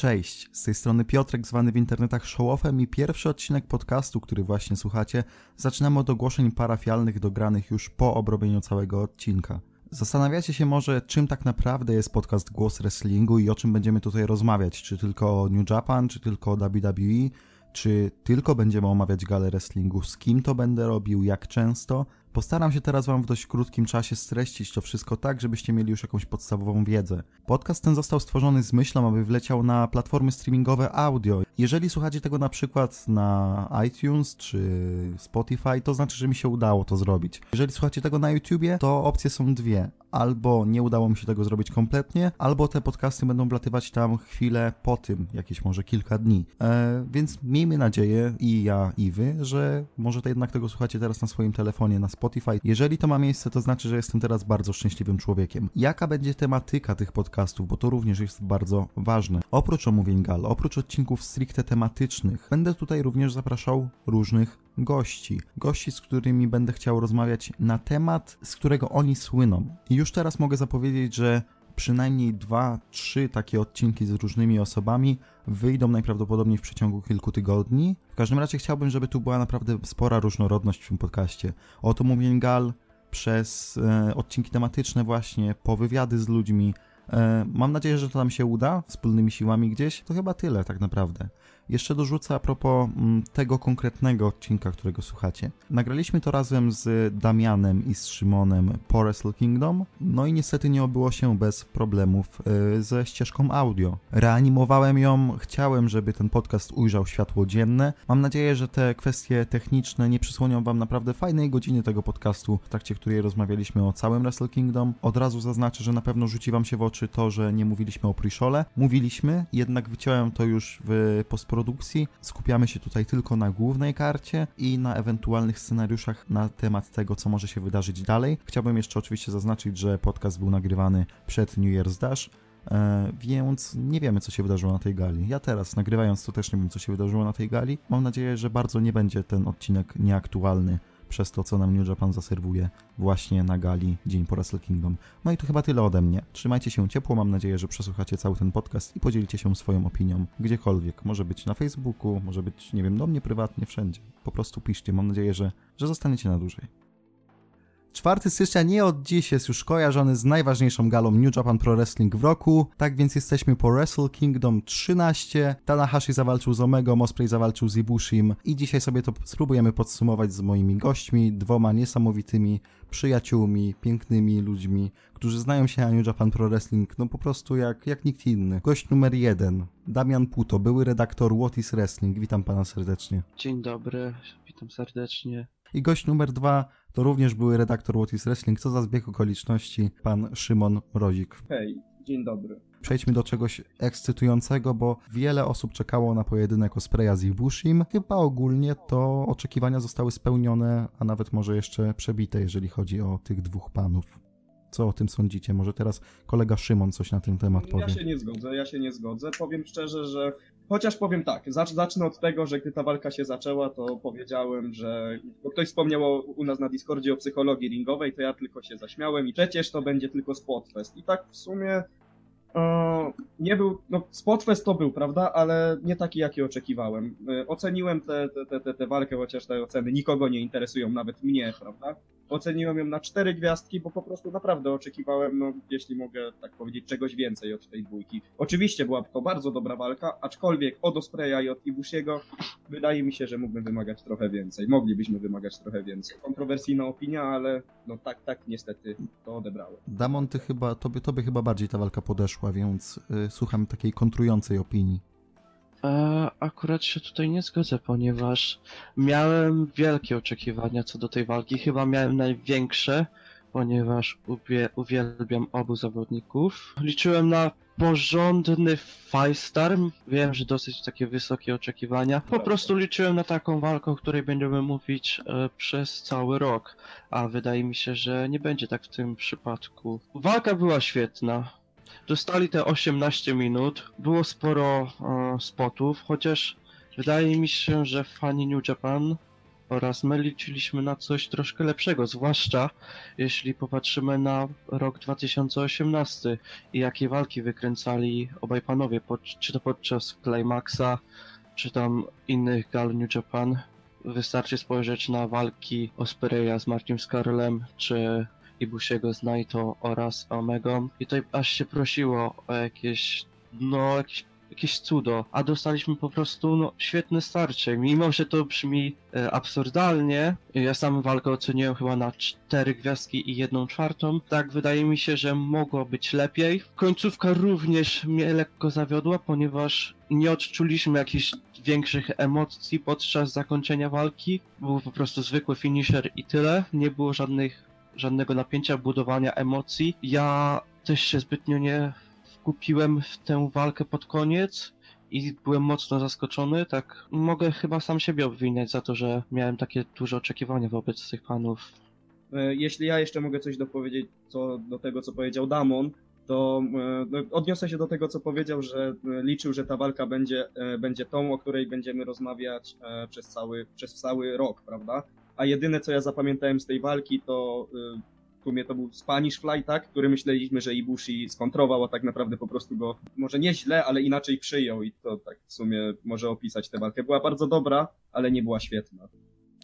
Cześć, z tej strony Piotrek, zwany w internetach Showoffem i pierwszy odcinek podcastu, który właśnie słuchacie, zaczynamy od ogłoszeń parafialnych dogranych już po obrobieniu całego odcinka. Zastanawiacie się może, czym tak naprawdę jest podcast Głos Wrestlingu i o czym będziemy tutaj rozmawiać, czy tylko o New Japan, czy tylko o WWE, czy tylko będziemy omawiać galę wrestlingu, z kim to będę robił, jak często – Postaram się teraz Wam w dość krótkim czasie streścić to wszystko tak, żebyście mieli już jakąś podstawową wiedzę. Podcast ten został stworzony z myślą, aby wleciał na platformy streamingowe audio. Jeżeli słuchacie tego na przykład na iTunes czy Spotify, to znaczy, że mi się udało to zrobić. Jeżeli słuchacie tego na YouTubie, to opcje są dwie. Albo nie udało mi się tego zrobić kompletnie, albo te podcasty będą wlatywać tam chwilę po tym, jakieś może kilka dni. E, więc miejmy nadzieję, i ja, i wy, że może to jednak tego słuchacie teraz na swoim telefonie, na Spotify. Jeżeli to ma miejsce, to znaczy, że jestem teraz bardzo szczęśliwym człowiekiem. Jaka będzie tematyka tych podcastów, bo to również jest bardzo ważne. Oprócz omówień gal, oprócz odcinków stricte tematycznych, będę tutaj również zapraszał różnych gości. Gości, z którymi będę chciał rozmawiać na temat, z którego oni słyną. I już teraz mogę zapowiedzieć, że przynajmniej dwa, trzy takie odcinki z różnymi osobami wyjdą najprawdopodobniej w przeciągu kilku tygodni. W każdym razie chciałbym, żeby tu była naprawdę spora różnorodność w tym podcaście. Oto mówię gal przez e, odcinki tematyczne właśnie, po wywiady z ludźmi. E, mam nadzieję, że to nam się uda wspólnymi siłami gdzieś. To chyba tyle tak naprawdę. Jeszcze dorzucę a propos mm, tego konkretnego odcinka, którego słuchacie. Nagraliśmy to razem z Damianem i z Szymonem po Wrestle Kingdom, no i niestety nie obyło się bez problemów y, ze ścieżką audio. Reanimowałem ją, chciałem, żeby ten podcast ujrzał światło dzienne. Mam nadzieję, że te kwestie techniczne nie przysłonią wam naprawdę fajnej godziny tego podcastu, w trakcie której rozmawialiśmy o całym Wrestle Kingdom. Od razu zaznaczę, że na pewno rzuci wam się w oczy to, że nie mówiliśmy o pre Mówiliśmy, jednak wyciąłem to już w postprodukcji produkcji. Skupiamy się tutaj tylko na głównej karcie i na ewentualnych scenariuszach na temat tego, co może się wydarzyć dalej. Chciałbym jeszcze oczywiście zaznaczyć, że podcast był nagrywany przed New Year's Dash. E, więc nie wiemy, co się wydarzyło na tej gali. Ja teraz, nagrywając to, też nie wiem, co się wydarzyło na tej gali. Mam nadzieję, że bardzo nie będzie ten odcinek nieaktualny przez to, co nam New Japan zaserwuje właśnie na gali Dzień po Wrestle Kingdom. No i to chyba tyle ode mnie. Trzymajcie się ciepło, mam nadzieję, że przesłuchacie cały ten podcast i podzielicie się swoją opinią gdziekolwiek. Może być na Facebooku, może być, nie wiem, do mnie prywatnie, wszędzie. Po prostu piszcie, mam nadzieję, że, że zostaniecie na dłużej. 4 stycznia nie od dziś jest już kojarzony z najważniejszą galą New Japan Pro Wrestling w roku, tak więc jesteśmy po Wrestle Kingdom 13. Tanahashi zawalczył z Omega, Osprey zawalczył z Ibushim i dzisiaj sobie to spróbujemy podsumować z moimi gośćmi, dwoma niesamowitymi przyjaciółmi, pięknymi ludźmi, którzy znają się na New Japan Pro Wrestling no po prostu jak, jak nikt inny. Gość numer jeden, Damian Puto, były redaktor What is Wrestling. Witam pana serdecznie. Dzień dobry, witam serdecznie. I gość numer dwa to również były redaktor What is Wrestling. Co za zbieg okoliczności, pan Szymon Mrozik. Hej, dzień dobry. Przejdźmy do czegoś ekscytującego, bo wiele osób czekało na pojedynek Ospreya z Ibushim. Chyba ogólnie to oczekiwania zostały spełnione, a nawet może jeszcze przebite, jeżeli chodzi o tych dwóch panów. Co o tym sądzicie? Może teraz kolega Szymon coś na ten temat powie. Ja się nie zgodzę, ja się nie zgodzę. Powiem szczerze, że chociaż powiem tak, zacznę od tego, że gdy ta walka się zaczęła, to powiedziałem, że bo ktoś wspomniał u nas na Discordzie o psychologii ringowej, to ja tylko się zaśmiałem i przecież to będzie tylko Spotfest. I tak w sumie E, nie był, no Spotfest to był, prawda, ale nie taki, jaki oczekiwałem. E, oceniłem tę te, te, te, te walkę, chociaż te oceny nikogo nie interesują, nawet mnie, prawda. Oceniłem ją na cztery gwiazdki, bo po prostu naprawdę oczekiwałem, no jeśli mogę tak powiedzieć, czegoś więcej od tej dwójki. Oczywiście była to bardzo dobra walka, aczkolwiek od Ospreya i od Ibushiego wydaje mi się, że mógłbym wymagać trochę więcej. Moglibyśmy wymagać trochę więcej. Kontrowersyjna opinia, ale no tak, tak niestety to odebrałem. Damon, ty chyba, tobie, tobie chyba bardziej ta walka podeszła więc y, słucham takiej kontrującej opinii. E, akurat się tutaj nie zgodzę, ponieważ miałem wielkie oczekiwania co do tej walki. Chyba miałem największe, ponieważ ubie, uwielbiam obu zawodników. Liczyłem na porządny five star. Wiem, że dosyć takie wysokie oczekiwania. Po prostu liczyłem na taką walkę, o której będziemy mówić e, przez cały rok. A wydaje mi się, że nie będzie tak w tym przypadku. Walka była świetna. Dostali te 18 minut, było sporo e, spotów, chociaż wydaje mi się, że fani New Japan oraz my liczyliśmy na coś troszkę lepszego, zwłaszcza jeśli popatrzymy na rok 2018 i jakie walki wykręcali obaj panowie, pod, czy to podczas Climaxa, czy tam innych gal New Japan. Wystarczy spojrzeć na walki Ospreya z Marcin Skarlem, czy Ibushiego z Naito oraz Omegą. I tutaj aż się prosiło o jakieś, no, jakieś, jakieś cudo, a dostaliśmy po prostu, no, świetne starcie. Mimo, że to brzmi e, absurdalnie, ja sam walkę oceniłem chyba na cztery gwiazdki i jedną czwartą, tak wydaje mi się, że mogło być lepiej. Końcówka również mnie lekko zawiodła, ponieważ nie odczuliśmy jakichś większych emocji podczas zakończenia walki. Był po prostu zwykły finisher i tyle. Nie było żadnych żadnego napięcia, budowania emocji. Ja też się zbytnio nie wkupiłem w tę walkę pod koniec i byłem mocno zaskoczony. Tak, mogę chyba sam siebie obwiniać za to, że miałem takie duże oczekiwania wobec tych panów. E, Jeśli ja jeszcze mogę coś dopowiedzieć co, do tego, co powiedział Damon, to e, no, odniosę się do tego, co powiedział, że e, liczył, że ta walka będzie, będzie tą, o której będziemy rozmawiać przez cały, przez cały rok, prawda? A jedyne, co ja zapamiętałem z tej walki, to e, w sumie to był Spanish Fly, tak? Który myśleliśmy, że Ibushi skontrował, a tak naprawdę po prostu go może nie źle, ale inaczej przyjął i to tak w sumie może opisać tę walkę. Była bardzo dobra, ale nie była świetna.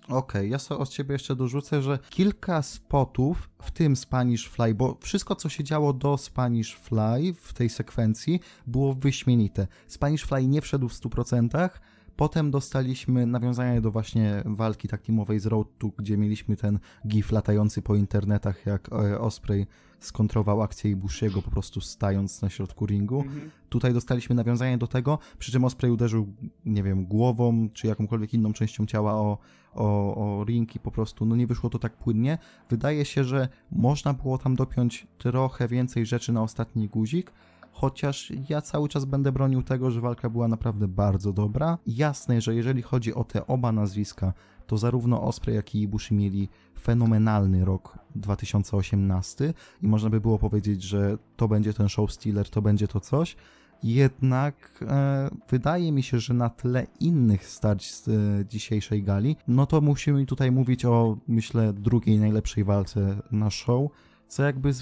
Okej, ja sobie od ciebie jeszcze dorzucę, że kilka spotów, w tym Spanish Fly, bo wszystko, co się działo do Spanish Fly w tej sekwencji, było wyśmienite. Spanish Fly nie wszedł w 100%, potem dostaliśmy nawiązania do właśnie walki tak teamowej z Road to, gdzie mieliśmy ten gif latający po internetach, jak e, Osprey skontrował akcję Ibushiego, po prostu stając na środku ringu. Mhm. Tutaj dostaliśmy nawiązanie do tego, przy czym Osprey uderzył, nie wiem, głową czy jakąkolwiek inną częścią ciała o, o, o ring i po prostu no nie wyszło to tak płynnie. Wydaje się, że można było tam dopiąć trochę więcej rzeczy na ostatni guzik, chociaż ja cały czas będę bronił tego, że walka była naprawdę bardzo dobra. Jasne, że jeżeli chodzi o te oba nazwiska, to zarówno Osprey, jak i Ibushi mieli fenomenalny rok 2018 i można by było powiedzieć, że to będzie ten show stealer, to będzie to coś. Jednak e, wydaje mi się, że na tle innych starć z e, dzisiejszej gali, no to musimy tutaj mówić o, myślę, drugiej najlepszej walce na show, co jakby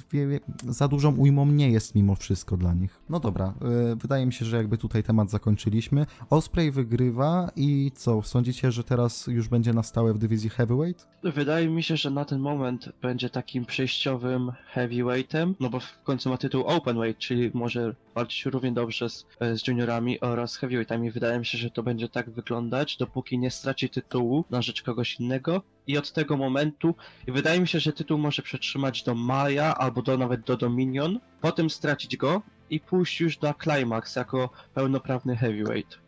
za dużą ujmą nie jest mimo wszystko dla nich. No dobra, e, wydaje mi się, że jakby tutaj temat zakończyliśmy. Osprey wygrywa i co, sądzicie, że teraz już będzie na stałe w dywizji heavyweight? Wydaje mi się, że na ten moment będzie takim przejściowym heavyweightem, no bo w końcu ma tytuł openweight, czyli może walczyć równie dobrze z, e, z juniorami oraz heavyweightami. Wydaje mi się, że to będzie tak wyglądać, dopóki nie straci tytułu na rzecz kogoś innego. I od tego momentu, wydaje mi się, że tytuł może przetrzymać do maja albo do nawet do Dominion, potem stracić go i pójść już na Climax jako pełnoprawny heavyweight.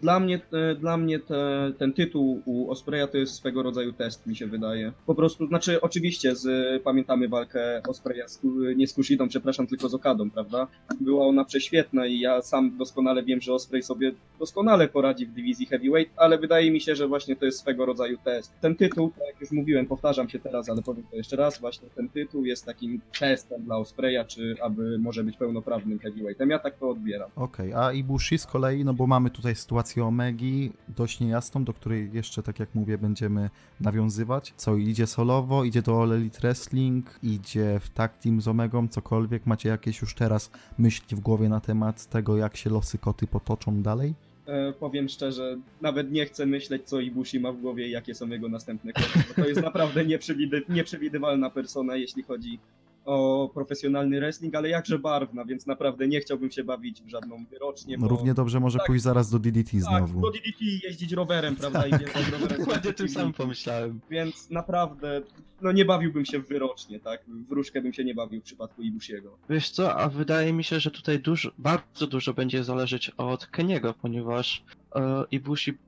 Dla mnie, e, dla mnie te, ten tytuł u Ospreya to jest swego rodzaju test, mi się wydaje. Po prostu, znaczy oczywiście z, pamiętamy walkę Ospreya, z, nie z Kushidą, przepraszam, tylko z Okadą, prawda? Była ona prześwietna i ja sam doskonale wiem, że Osprey sobie doskonale poradzi w dywizji heavyweight, ale wydaje mi się, że właśnie to jest swego rodzaju test. Ten tytuł, tak jak już mówiłem, powtarzam się teraz, ale powiem to jeszcze raz, właśnie ten tytuł jest takim testem dla Ospreya, czy aby może być pełnoprawnym heavyweightem. Ja tak to odbieram. Okej, a Ibushi z kolei, no bo mamy tutaj sytuację Omegi dość niejasną, do której jeszcze, tak jak mówię, będziemy nawiązywać. Co, idzie solowo, idzie do All Elite Wrestling, idzie w tag team z Omegą, cokolwiek. Macie jakieś już teraz myśli w głowie na temat tego, jak się losy koty potoczą dalej? E, powiem szczerze, nawet nie chcę myśleć, co Ibushi ma w głowie i jakie są jego następne kroki, to jest naprawdę nieprzewidy, nieprzewidywalna persona, jeśli chodzi o profesjonalny wrestling, ale jakże barwna, więc naprawdę nie chciałbym się bawić w żadną wyrocznię, bo... Równie dobrze może tak. pójść zaraz do DDT tak, znowu. do DDT jeździć rowerem, prawda, i wjeżdżać rowerem. Dokładnie tym samym pomyślałem. Więc naprawdę, no nie bawiłbym się w wyrocznie, tak, w wróżkę bym się nie bawił w przypadku Ibushiego. Wiesz co, a wydaje mi się, że tutaj dużo, bardzo dużo będzie zależeć od Keniego, ponieważ e, Ibushi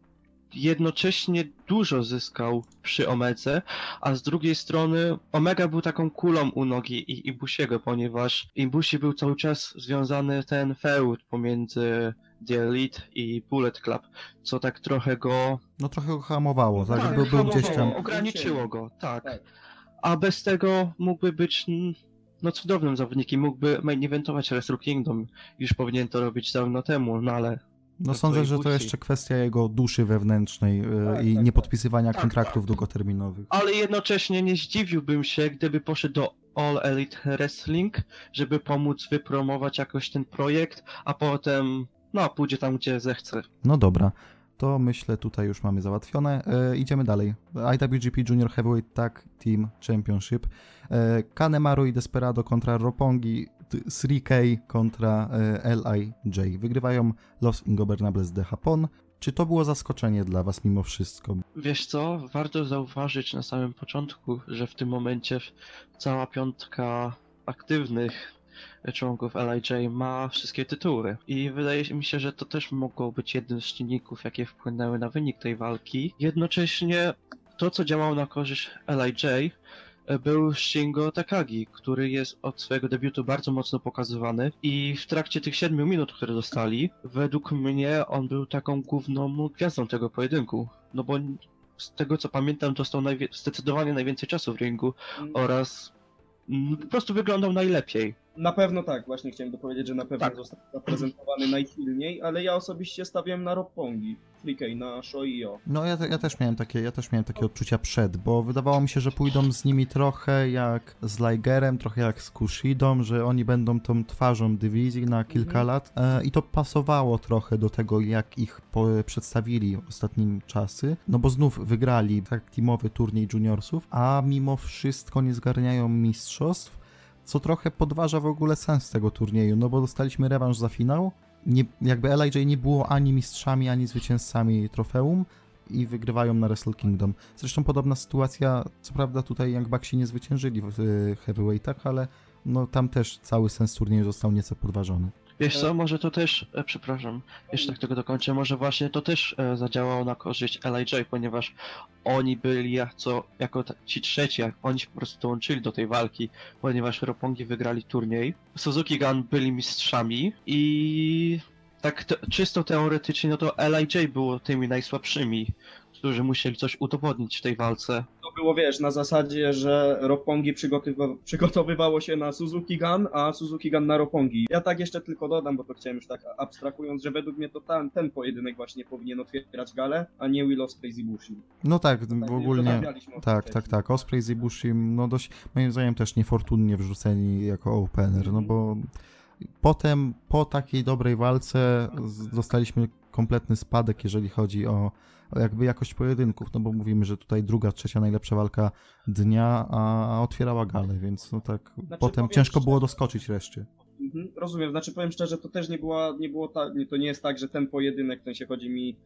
jednocześnie dużo zyskał przy Omedze, a z drugiej strony Omega był taką kulą u nogi i Ibusiego, ponieważ Ibushi był cały czas związany ten feud pomiędzy The Elite i Bullet Club, co tak trochę go No trochę go hamowało, tak? Tak, był, był gdzieś tam... ograniczyło go, tak. Tak. A bez tego mógłby być mm, no cudownym zawodnikiem, mógłby main eventować Wrestle Kingdom. Już powinien to robić dawno temu, no ale No sądzę, że to jeszcze kwestia jego duszy wewnętrznej e, Tak, i tak, niepodpisywania Tak, kontraktów tak. długoterminowych. Ale jednocześnie nie zdziwiłbym się, gdyby poszedł do All Elite Wrestling, żeby pomóc wypromować jakoś ten projekt, a potem, no, pójdzie tam, gdzie zechce. No dobra, to myślę tutaj już mamy załatwione. E, idziemy dalej. IWGP Junior Heavyweight Tag Team Championship. E, Kanemaru i Desperado kontra Roppongi, t- 3K kontra e, LIJ. Wygrywają Los Ingobernables de Japón. Czy to było zaskoczenie dla was mimo wszystko? Wiesz co, warto zauważyć na samym początku, że w tym momencie cała piątka aktywnych członków LIJ ma wszystkie tytuły. I wydaje mi się, że to też mogło być jednym z czynników, jakie wpłynęły na wynik tej walki. Jednocześnie to, co działało na korzyść LIJ, był Shingo Takagi, który jest od swojego debiutu bardzo mocno pokazywany i w trakcie tych 7 minut, które dostali, według mnie on był taką główną gwiazdą tego pojedynku. No bo z tego co pamiętam, dostał najwie- zdecydowanie najwięcej czasu w ringu oraz mm, po prostu wyglądał najlepiej. Na pewno tak, właśnie chciałem dopowiedzieć, że na pewno Tak. został zaprezentowany najsilniej, ale ja osobiście stawiam na Roppongi, Freekay, na Shoio. No ja, te, ja też miałem takie, ja też miałem takie odczucia przed, bo wydawało mi się, że pójdą z nimi trochę jak z Ligerem, trochę jak z Kushidą, że oni będą tą twarzą dywizji na kilka Mhm. lat e, i to pasowało trochę do tego, jak ich po, przedstawili ostatnim czasy, no bo znów wygrali tak teamowy turniej juniorsów, a mimo wszystko nie zgarniają mistrzostw, co trochę podważa w ogóle sens tego turnieju, no bo dostaliśmy rewanż za finał, nie, jakby LIJ nie było ani mistrzami, ani zwycięzcami trofeum i wygrywają na Wrestle Kingdom. Zresztą podobna sytuacja, co prawda tutaj Young Bucksi nie zwyciężyli w heavyweightach, ale no tam też cały sens turnieju został nieco podważony. Wiesz co, może to też, e, przepraszam, jeszcze tak tego dokończę, może właśnie to też e, zadziałało na korzyść LIJ, ponieważ oni byli jak co, jako ta- ci trzeci, jak oni się po prostu dołączyli do tej walki, ponieważ Roppongi wygrali turniej. Suzuki Gun byli mistrzami i tak te, czysto teoretycznie, no to LIJ było tymi najsłabszymi, którzy musieli coś udowodnić w tej walce. To było, wiesz, na zasadzie, że Roppongi przygotowywa- przygotowywało się na Suzuki Gun, a Suzuki Gun na Roppongi. Ja tak jeszcze tylko dodam, bo to chciałem już tak abstrahując, że według mnie to ten, ten pojedynek właśnie powinien otwierać galę, a nie Will Crazy Bushi. No tak, Tak, w ogólnie... Tak, tak, tak. Osprey z Ibushim, no dość, moim zdaniem też niefortunnie wrzuceni jako opener, no Mhm. bo potem, po takiej dobrej walce z- dostaliśmy kompletny spadek, jeżeli chodzi o jakby jakość pojedynków, no bo mówimy, że tutaj druga, trzecia najlepsza walka dnia, a, otwierała galę, więc no tak, potem powiem ciężko było szczerze- doskoczyć reszcie. Mhm, rozumiem, znaczy powiem szczerze, to też nie była, nie było tak, to nie jest tak, że ten pojedynek, ten się chodzi mi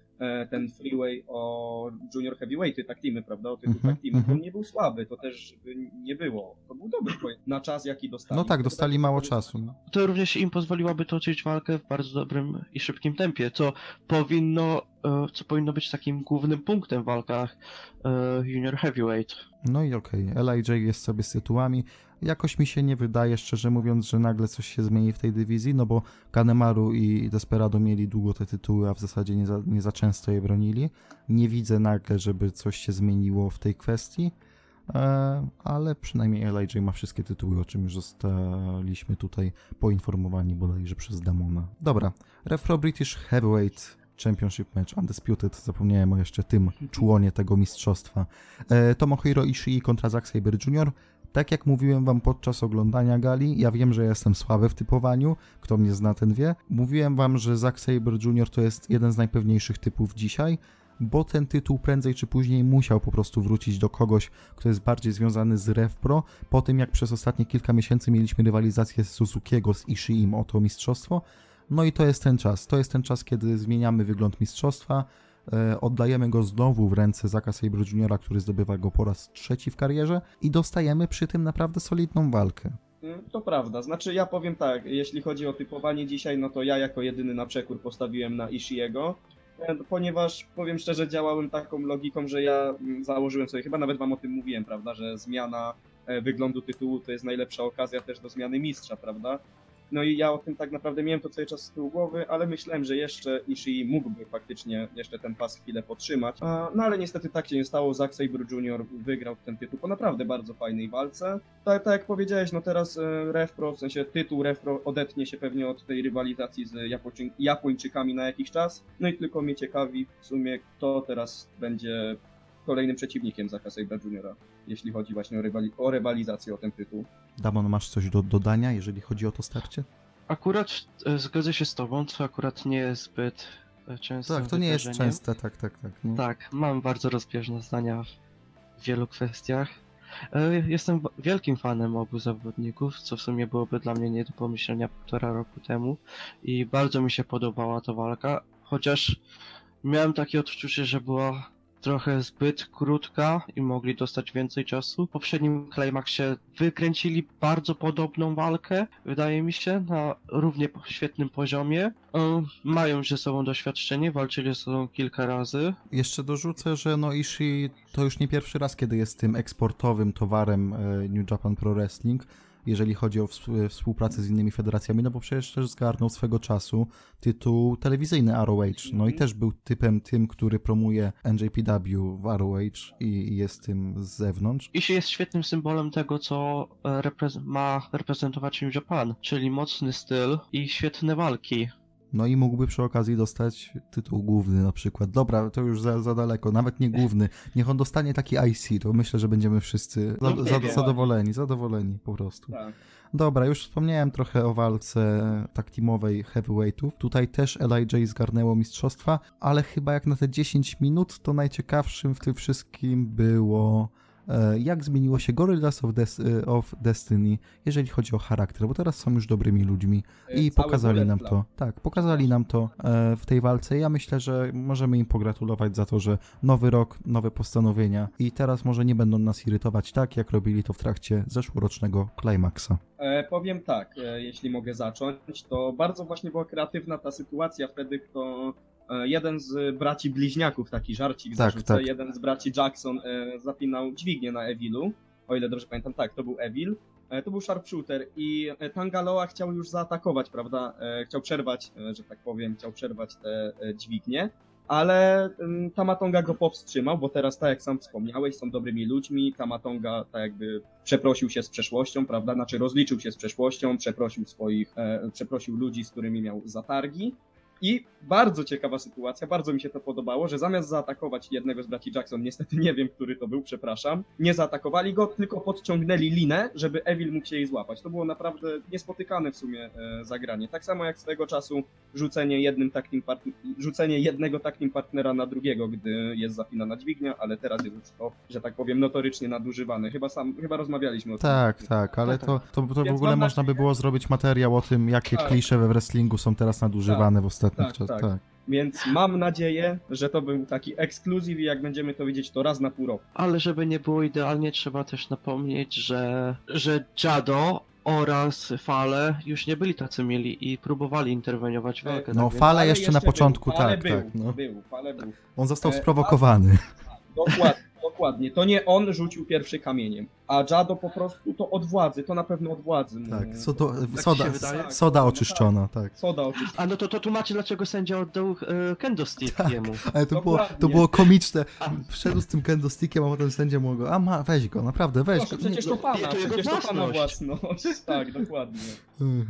ten freeway o junior heavyweighty, tak teamy, prawda, o tytuł Mhm, tak teamy, mhm. to nie był słaby, to też by nie było, to był dobry na czas jaki dostali. No tak, dostali tak- mało czasu. no. To również im pozwoliłaby toczyć walkę w bardzo dobrym i szybkim tempie, co powinno, e, co powinno być takim głównym punktem w walkach e, Junior Heavyweight. No i okej, LIJ jest sobie z tytułami. Jakoś mi się nie wydaje, szczerze mówiąc, że nagle coś się zmieni w tej dywizji, no bo Kanemaru i Desperado mieli długo te tytuły, a w zasadzie nie za, nie za często je bronili. Nie widzę nagle, żeby coś się zmieniło w tej kwestii, e, ale przynajmniej LIJ ma wszystkie tytuły, o czym już zostaliśmy tutaj poinformowani bodajże przez Damona. Dobra, Refro British Heavyweight Championship Match Undisputed, zapomniałem o jeszcze tym członie tego mistrzostwa. E, Tomohiro Ishii kontra Zack Sabre Jr. Tak jak mówiłem wam podczas oglądania gali, ja wiem, że jestem słaby w typowaniu, kto mnie zna ten wie. Mówiłem wam, że Zack Sabre Jr. to jest jeden z najpewniejszych typów dzisiaj, bo ten tytuł prędzej czy później musiał po prostu wrócić do kogoś, kto jest bardziej związany z RevPro, po tym jak przez ostatnie kilka miesięcy mieliśmy rywalizację z Suzukiego z Ishiim o to mistrzostwo. No i to jest ten czas. To jest ten czas, kiedy zmieniamy wygląd mistrzostwa, oddajemy go znowu w ręce Zaka Sabre Jr., który zdobywa go po raz trzeci w karierze i dostajemy przy tym naprawdę solidną walkę. Mm, To prawda, znaczy ja powiem tak, jeśli chodzi o typowanie dzisiaj, no to ja jako jedyny na przekór postawiłem na Ishiego, e, ponieważ powiem szczerze, działałem taką logiką, że ja mm, założyłem sobie, chyba nawet wam o tym mówiłem, prawda, że zmiana e, wyglądu tytułu to jest najlepsza okazja też do zmiany mistrza, prawda? No i ja o tym tak naprawdę miałem to cały czas z tyłu głowy, ale myślałem, że jeszcze Ishii mógłby faktycznie jeszcze ten pas chwilę podtrzymać. A, no ale niestety tak się nie stało. Zack Sabre Jr. wygrał ten tytuł po naprawdę bardzo fajnej walce. Tak, tak jak powiedziałeś, no teraz e, RevPro, w sensie tytuł RevPro odetnie się pewnie od tej rywalizacji z Japończy- Japończykami na jakiś czas. No i tylko mnie ciekawi w sumie, kto teraz będzie kolejnym przeciwnikiem Zacka Sabra Jr., jeśli chodzi właśnie o, rywali- o rywalizację o ten tytuł. Damon, masz coś do dodania, jeżeli chodzi o to starcie? Akurat e, zgodzę się z tobą, co akurat nie jest zbyt e, często. Tak, to nie jest częste, tak, tak, tak. No. Tak, mam bardzo rozbieżne zdania w wielu kwestiach. E, Jestem wielkim fanem obu zawodników, co w sumie byłoby dla mnie nie do pomyślenia półtora roku temu i bardzo mi się podobała ta walka, chociaż miałem takie odczucie, że była trochę zbyt krótka i mogli dostać więcej czasu. W poprzednim Climaxie wykręcili bardzo podobną walkę, wydaje mi się, na równie świetnym poziomie. E, Mają ze sobą doświadczenie, walczyli ze sobą kilka razy. Jeszcze dorzucę, że no Ishii to już nie pierwszy raz, kiedy jest tym eksportowym towarem e, New Japan Pro Wrestling, jeżeli chodzi o e, współpracę z innymi federacjami, no bo przecież też zgarnął swego czasu tytuł telewizyjny ROH, no i też był typem tym, który promuje NJPW w ROH i i jest tym z zewnątrz. Ishii jest świetnym symbolem tego, co e, ma reprezentować New Japan, czyli mocny styl i świetne walki. No i mógłby przy okazji dostać tytuł główny na przykład. Dobra, to już za, za daleko, nawet nie główny. Niech on dostanie taki IC, to myślę, że będziemy wszyscy za, No, za, zadowoleni, zadowoleni po prostu. Tak. Dobra, już wspomniałem trochę o walce tak teamowej heavyweightów. Tutaj też LIJ zgarnęło mistrzostwa, ale chyba jak na te 10 minut, to najciekawszym w tym wszystkim było jak zmieniło się Gorillas of, Des- e, of Destiny, jeżeli chodzi o charakter, bo teraz są już dobrymi ludźmi i Cały pokazali nam plan. to. Tak, pokazali nam to e, w tej walce. Ja myślę, że możemy im pogratulować za to, że nowy rok, nowe postanowienia i teraz może nie będą nas irytować tak, jak robili to w trakcie zeszłorocznego Climaxa. E, powiem tak, e, jeśli mogę zacząć, to bardzo właśnie była kreatywna ta sytuacja wtedy, kto e, jeden z braci bliźniaków, taki żarcik Tak, zarzucę, tak. jeden z braci Jackson e, zapinał dźwignię na Evilu, o ile dobrze pamiętam, tak, to był Evil. E, To był sharpshooter i e, Tangaloa chciał już zaatakować, prawda? E, Chciał przerwać, e, że tak powiem, chciał przerwać te e, dźwignie, ale mm, Tamatonga go powstrzymał, bo teraz, tak jak sam wspomniałeś, są dobrymi ludźmi. Tamatonga tak jakby przeprosił się z przeszłością, prawda? Znaczy rozliczył się z przeszłością, przeprosił swoich, e, przeprosił ludzi, z którymi miał zatargi. I bardzo ciekawa sytuacja, bardzo mi się to podobało, że zamiast zaatakować jednego z braci Jackson, niestety nie wiem, który to był, przepraszam, nie zaatakowali go, tylko podciągnęli linę, żeby Evil mógł się jej złapać. To było naprawdę niespotykane w sumie e, zagranie. Tak samo jak swego czasu rzucenie, jednym takim part- rzucenie jednego takim partnera na drugiego, gdy jest zapinana dźwignia, ale teraz jest już to, że tak powiem, notorycznie nadużywane. Chyba sam, chyba rozmawialiśmy o tym. Tak, tak, ale Tak, to, to, to w ogóle można by było zrobić materiał o tym, jakie Tak. klisze we wrestlingu są teraz nadużywane w ostatnich tak, czasach. tak. Tak. Więc mam nadzieję, że to był taki ekskluzyw i jak będziemy to widzieć, to raz na pół roku. Ale żeby nie było idealnie, trzeba też napomnieć, że, że Jado oraz Fale już nie byli tacy mieli i próbowali interweniować w walkę. No, tak Fale jeszcze na początku, był, Fale tak, był, tak, no. Był, fale był. On został E, a- sprowokowany. Dokładnie, dokładnie. To nie on rzucił pierwszy kamieniem, a Jado po prostu to od władzy, to na pewno od władzy. No, Tak, so, to, ci soda, się wydaje? Tak, soda oczyszczona, tak. Soda oczywiście. A no to, to tłumaczy, dlaczego sędzia oddał e, kendo stick Tak. jemu. Ale to było, to Dokładnie. było komiczne. Wszedł z tym kendo-stickiem, a potem sędzia mu go, a ma, weź go, naprawdę, weź Proszę, go. Nie, przecież to pana, nie, to jego przecież to pana własność. własność. Tak, dokładnie.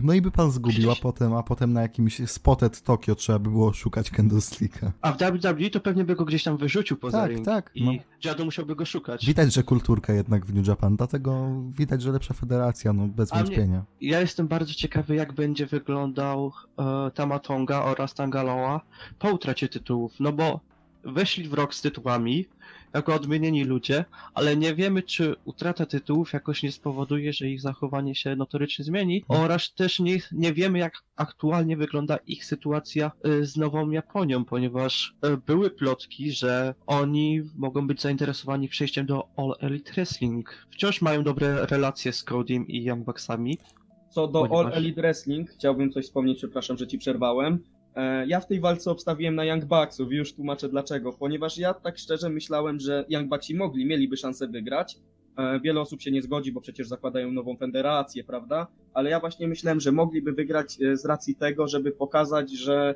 No i by pan zgubił, a potem, a potem na jakimś Spotted Tokio trzeba by było szukać kendo-sticka. A w WWE to pewnie by go gdzieś tam wyrzucił poza Tak, ring tak, i no. Jado musiałby go szukać. Widać, że kulturka jednak w New Japan, dlatego widać, że lepsza federacja, no bez A mnie- wątpienia. Ja jestem bardzo ciekawy, jak będzie wyglądał e, Tamatonga oraz Tangaloa po utracie tytułów, no bo weszli w rok z tytułami jako odmienieni ludzie, ale nie wiemy, czy utrata tytułów jakoś nie spowoduje, że ich zachowanie się notorycznie zmieni, oraz też nie, nie wiemy, jak aktualnie wygląda ich sytuacja e, z Nową Japonią, ponieważ e, były plotki, że oni mogą być zainteresowani przejściem do All Elite Wrestling. Wciąż mają dobre relacje z Codym i Young Bucksami, Co do Ponieważ- All Elite Wrestling, chciałbym coś wspomnieć, przepraszam, że ci przerwałem. E, Ja w tej walce obstawiłem na Young Bucksów już tłumaczę dlaczego. Ponieważ ja tak szczerze myślałem, że Young Bucksi mogli, mieliby szansę wygrać, e, wiele osób się nie zgodzi, bo przecież zakładają nową federację, prawda? Ale ja właśnie myślałem, że mogliby wygrać e, z racji tego, żeby pokazać, że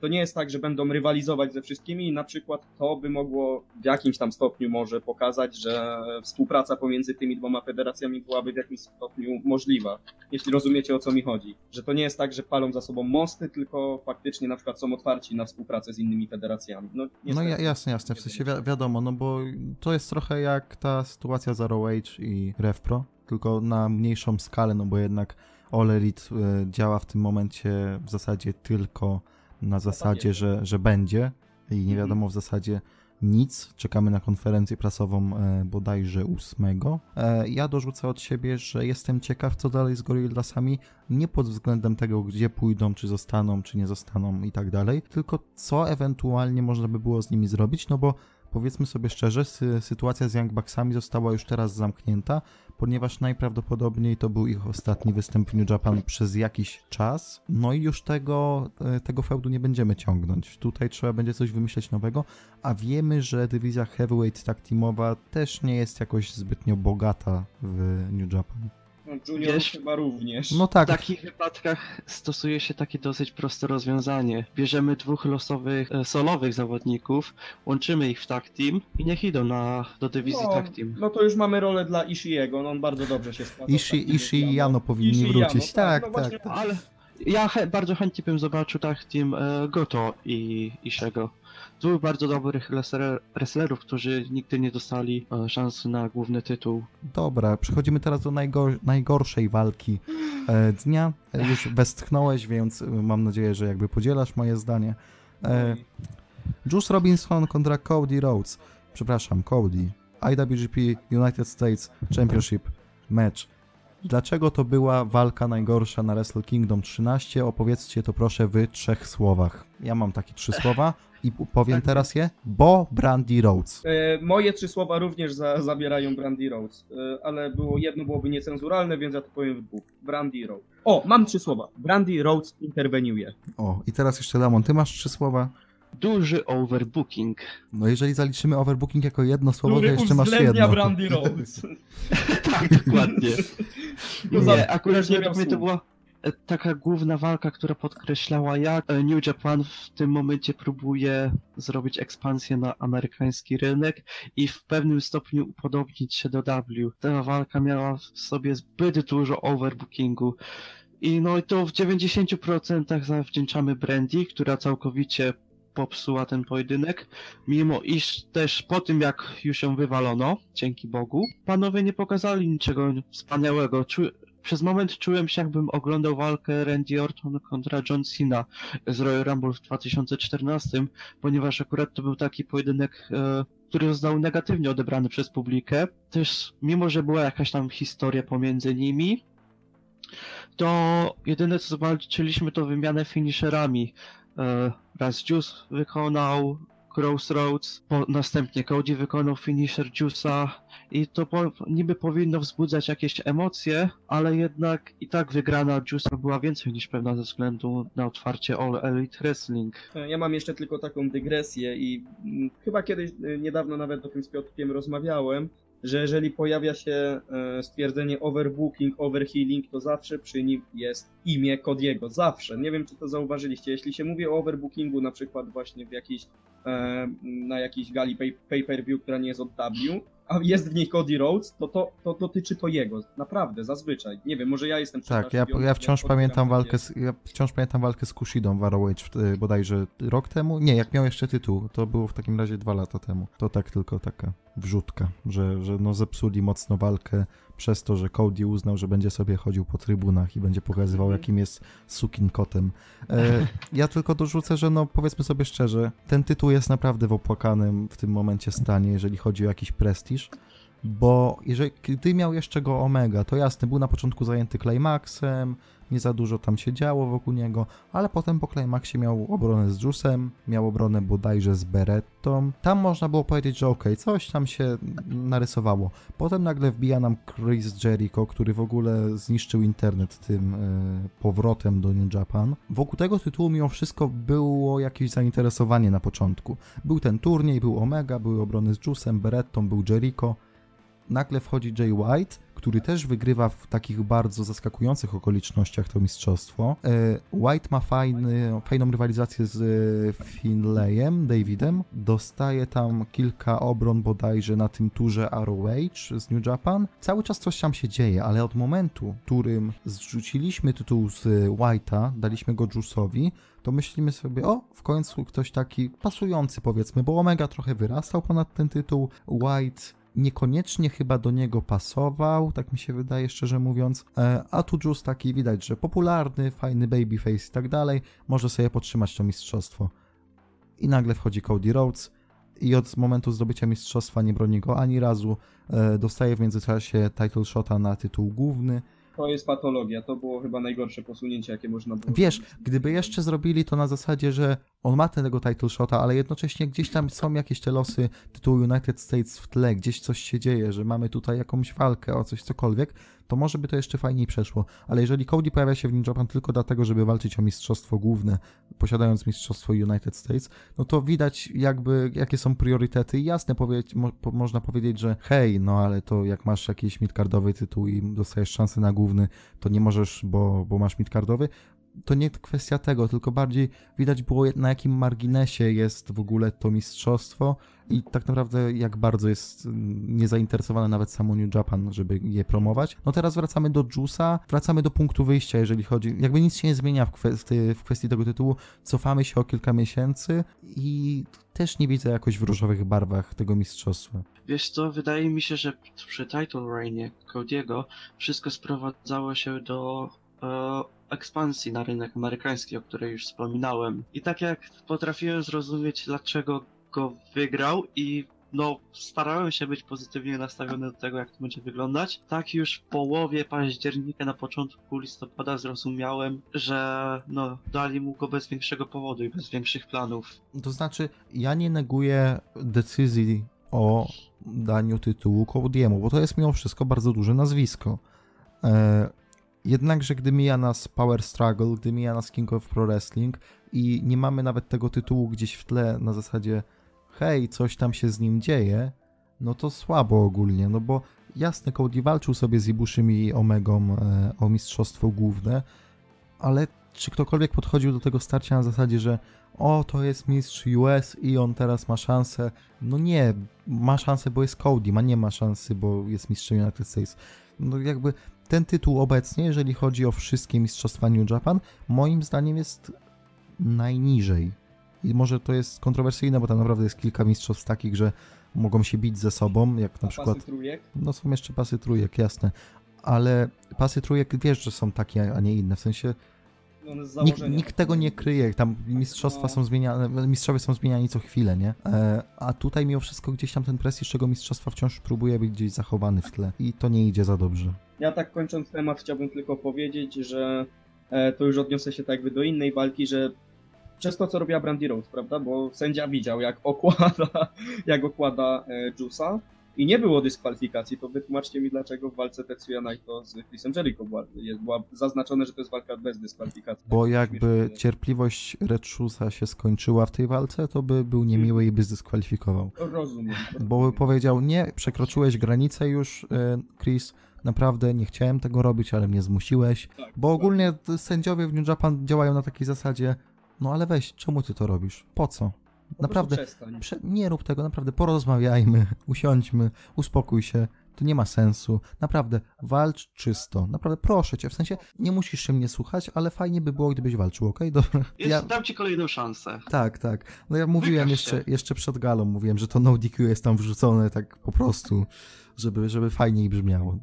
to nie jest tak, że będą rywalizować ze wszystkimi i na przykład to by mogło w jakimś tam stopniu może pokazać, że współpraca pomiędzy tymi dwoma federacjami byłaby w jakimś stopniu możliwa, jeśli rozumiecie o co mi chodzi. Że to nie jest tak, że palą za sobą mosty, tylko faktycznie na przykład są otwarci na współpracę z innymi federacjami. No, No jasne, jasne, w sensie wi wiadomo, no bo to jest trochę jak ta sytuacja z Age i RevPro, tylko na mniejszą skalę, no bo jednak All Elite e, działa w tym momencie w zasadzie tylko na zasadzie, że, że będzie i nie Mhm. wiadomo w zasadzie nic. Czekamy na konferencję prasową e, bodajże 8. E, ja dorzucę od siebie, że jestem ciekaw, co dalej z Gorillasami, nie pod względem tego, gdzie pójdą, czy zostaną, czy nie zostaną i tak dalej, tylko co ewentualnie można by było z nimi zrobić, no bo powiedzmy sobie szczerze, sy sytuacja z Young Bucksami została już teraz zamknięta, ponieważ najprawdopodobniej to był ich ostatni występ w New Japan przez jakiś czas, no i już tego, e, tego feudu nie będziemy ciągnąć. Tutaj trzeba będzie coś wymyśleć nowego, a wiemy, że dywizja heavyweight tag teamowa też nie jest jakoś zbytnio bogata w New Japan. No, Junior Wiesz- chyba również. No W tak, takich wypadkach stosuje się takie dosyć proste rozwiązanie. Bierzemy dwóch losowych, e, solowych zawodników, łączymy ich w tag team i niech idą na, do dywizji no, tag team. no to już mamy rolę dla Ishiego, no on bardzo dobrze się sprawdza. Ishi, Ishi i Jano powinni Ishii i wrócić. Jano, Tak, no tak, właśnie- tak. Ale ja chę, bardzo chętnie bym zobaczył tag team e, Goto i Ishego. Dwóch bardzo dobrych wrestler- wrestlerów, którzy nigdy nie dostali e, szansy na główny tytuł. Dobra, przechodzimy teraz do najgor najgorszej walki e, dnia. Już westchnąłeś, więc e, mam nadzieję, że jakby podzielasz moje zdanie. Juice Robinson kontra Cody Rhodes. Przepraszam, Cody. IWGP United States Championship match. Dlaczego to była walka najgorsza na Wrestle Kingdom 13? Opowiedzcie to proszę w trzech słowach. Ja mam takie trzy słowa i powiem Tak. teraz je, bo Brandy Rhodes. E, moje trzy słowa również za, zabierają Brandy Rhodes, e, ale było jedno byłoby niecenzuralne, więc ja to powiem w dwóch. Brandy Rhodes. O, mam trzy słowa. Brandy Rhodes interweniuje. O, i teraz jeszcze Lamon, ty masz trzy słowa. Duży overbooking. No jeżeli zaliczymy overbooking jako jedno słowo, to Który jeszcze masz jedno. Brandy Rhodes. tak, dokładnie. No za- Nie, akurat już nie mnie to słów. Taka główna walka, która podkreślała, jak e, New Japan w tym momencie próbuje zrobić ekspansję na amerykański rynek i w pewnym stopniu upodobnić się do W. Ta walka miała w sobie zbyt dużo overbookingu. I no i to w 90% zawdzięczamy Brandy, która całkowicie popsuła ten pojedynek, mimo iż też po tym jak już ją wywalono, dzięki Bogu, panowie nie pokazali niczego wspaniałego. Czu... Przez moment czułem się jakbym oglądał walkę Randy Orton kontra John Cena z Royal Rumble w 2014, ponieważ akurat to był taki pojedynek, e, który został negatywnie odebrany przez publikę. Też mimo, że była jakaś tam historia pomiędzy nimi, to jedyne co zobaczyliśmy to wymianę finisherami. E, raz Juice wykonał Crossroads, po, następnie Cody wykonał finisher Juice'a i to po, niby powinno wzbudzać jakieś emocje, ale jednak i tak wygrana Juice'a była więcej niż pewna ze względu na otwarcie All Elite Wrestling. E, Ja mam jeszcze tylko taką dygresję i mm, chyba kiedyś, e, niedawno nawet o tym z Piotrkiem rozmawiałem, że jeżeli pojawia się e, stwierdzenie overbooking, overhealing, to zawsze przy nim jest imię Kodiego. Zawsze. Nie wiem, czy to zauważyliście. Jeśli się mówi o overbookingu, na przykład właśnie w jakiejś, e, na jakiejś gali pay- pay-per-view, która nie jest od W, a jest w niej Cody Rhodes, to to, to dotyczy to jego. Naprawdę, zazwyczaj. Nie wiem, może ja jestem Tak, ja, ja wciąż pamiętam walkę z, ja wciąż pamiętam walkę z Kushidą w Arrow Age, w- bodajże rok temu. Nie, jak miał jeszcze tytuł, to było w takim razie dwa lata temu. To tak tylko taka wrzutka, że, że no zepsuli mocno walkę przez to, że Cody uznał, że będzie sobie chodził po trybunach i będzie pokazywał, Mhm. jakim jest sukin kotem. E, ja tylko dorzucę, że no powiedzmy sobie szczerze, ten tytuł jest naprawdę w opłakanym w tym momencie stanie, jeżeli chodzi o jakiś prestiż. Bo jeżeli, gdy miał jeszcze go Omega, to jasne, był na początku zajęty Climaxem, nie za dużo tam się działo wokół niego, ale potem po Climaxie miał obronę z Juice'em, miał obronę bodajże z Berettą. Tam można było powiedzieć, że okej, coś tam się narysowało. Potem nagle wbija nam Chris Jericho, który w ogóle zniszczył internet tym e, powrotem do New Japan. Wokół tego tytułu mimo wszystko było jakieś zainteresowanie na początku. Był ten turniej, był Omega, były obrony z Juice'em, Berettą, był Jericho. nagle wchodzi Jay White, który też wygrywa w takich bardzo zaskakujących okolicznościach to mistrzostwo. E, White ma fajny, fajną rywalizację z e, Finlayem, Davidem. Dostaje tam kilka obron bodajże na tym turze ROH z New Japan. Cały czas coś tam się dzieje, ale od momentu, w którym zrzuciliśmy tytuł z White'a, daliśmy go Juice'owi, to myślimy sobie, o, w końcu ktoś taki pasujący powiedzmy, bo Omega trochę wyrastał ponad ten tytuł, White niekoniecznie chyba do niego pasował, tak mi się wydaje, szczerze mówiąc. E, a tu Juice taki widać, że popularny, fajny babyface i tak dalej, może sobie podtrzymać to mistrzostwo. I nagle wchodzi Cody Rhodes i od momentu zdobycia mistrzostwa nie broni go ani razu. E, dostaje w międzyczasie title shota na tytuł główny. To jest patologia, to było chyba najgorsze posunięcie, jakie można było Wiesz, gdyby jeszcze zrobili to na zasadzie, że on ma tego title shota, ale jednocześnie gdzieś tam są jakieś te losy tytułu United States w tle, gdzieś coś się dzieje, że mamy tutaj jakąś walkę o coś, cokolwiek, to może by to jeszcze fajniej przeszło. Ale jeżeli Cody pojawia się w New Japan tylko dlatego, żeby walczyć o mistrzostwo główne, posiadając mistrzostwo United States, no to widać jakby, jakie są priorytety. I jasne mo, po, można powiedzieć, że hej, no ale to jak masz jakiś midcardowy tytuł i dostajesz szansę na główny, to nie możesz, bo, bo masz midcardowy, to nie kwestia tego, tylko bardziej widać było na jakim marginesie jest w ogóle to mistrzostwo i tak naprawdę jak bardzo jest mm, niezainteresowane nawet samo New Japan, żeby je promować. No teraz wracamy do Juice'a, wracamy do punktu wyjścia, jeżeli chodzi, jakby nic się nie zmienia w kwestii, w kwestii tego tytułu, cofamy się o kilka miesięcy i też nie widzę jakoś w różowych barwach tego mistrzostwa. Wiesz co, wydaje mi się, że przy title reinie Cody'ego wszystko sprowadzało się do ekspansji na rynek amerykański, o której już wspominałem. I tak jak potrafiłem zrozumieć, dlaczego go wygrał i no, starałem się być pozytywnie nastawiony do tego, jak to będzie wyglądać. Tak już w połowie października, na początku listopada zrozumiałem, że no, dali mu go bez większego powodu i bez większych planów. To znaczy, ja nie neguję decyzji o daniu tytułu Cody'emu, bo to jest mimo wszystko bardzo duże nazwisko. Jednakże gdy mija nas Power Struggle, gdy mija nas King of Pro Wrestling i nie mamy nawet tego tytułu gdzieś w tle na zasadzie hej, coś tam się z nim dzieje, no to słabo ogólnie, no bo jasne, Cody walczył sobie z Ibushim i Omegą e, o mistrzostwo główne, ale czy ktokolwiek podchodził do tego starcia na zasadzie, że o, to jest mistrz US i on teraz ma szansę. No nie, ma szansę, bo jest Cody, a nie ma szansy, bo jest mistrzem United States. No jakby ten tytuł obecnie, jeżeli chodzi o wszystkie mistrzostwa New Japan, moim zdaniem jest najniżej. I może to jest kontrowersyjne, bo tam naprawdę jest kilka mistrzostw takich, że mogą się bić ze sobą, jak na A przykład... pasy trójek? No są jeszcze pasy trójek, jasne. Ale pasy trójek wiesz, że są takie, a nie inne. W sensie z nikt, nikt tego nie kryje. Tam mistrzostwa No. są zmieniane, mistrzowie są zmieniani co chwilę, nie? E, a tutaj mimo wszystko gdzieś tam ten prestiż tego mistrzostwa wciąż próbuje być gdzieś zachowany w tle. I to nie idzie za dobrze. Ja tak kończąc temat chciałbym tylko powiedzieć, że e, to już odniosę się tak jakby do innej walki, że przez to co robiła Brandy Rose, prawda, bo sędzia widział jak okłada, jak okłada e, Juice'a i nie było dyskwalifikacji, to wytłumaczcie mi dlaczego w walce Tetsuya Naito z Chrisem Jericho była, jest, była zaznaczone, że to jest walka bez dyskwalifikacji. Bo jakby cierpliwość Redshusa się skończyła w tej walce, to by był niemiły i by zdyskwalifikował. Rozumiem. Bo by powiedział, nie, przekroczyłeś granicę już, e, Chris, naprawdę nie chciałem tego robić, ale mnie zmusiłeś. Tak, Bo ogólnie t- sędziowie w New Japan działają na takiej zasadzie, no ale weź, czemu ty to robisz? Po co? Naprawdę, prze- nie rób tego, naprawdę porozmawiajmy, usiądźmy, uspokój się, to nie ma sensu. Naprawdę, walcz czysto. Naprawdę, proszę cię, w sensie, nie musisz się mnie słuchać, ale fajnie by było, gdybyś walczył, okej? Dobra. Jest, Ja, Dam ci kolejną szansę. tak, tak. No ja mówiłem Wykaż jeszcze, się. jeszcze przed galą, mówiłem, że to no DQ jest tam wrzucone tak po prostu, żeby, żeby fajniej brzmiało.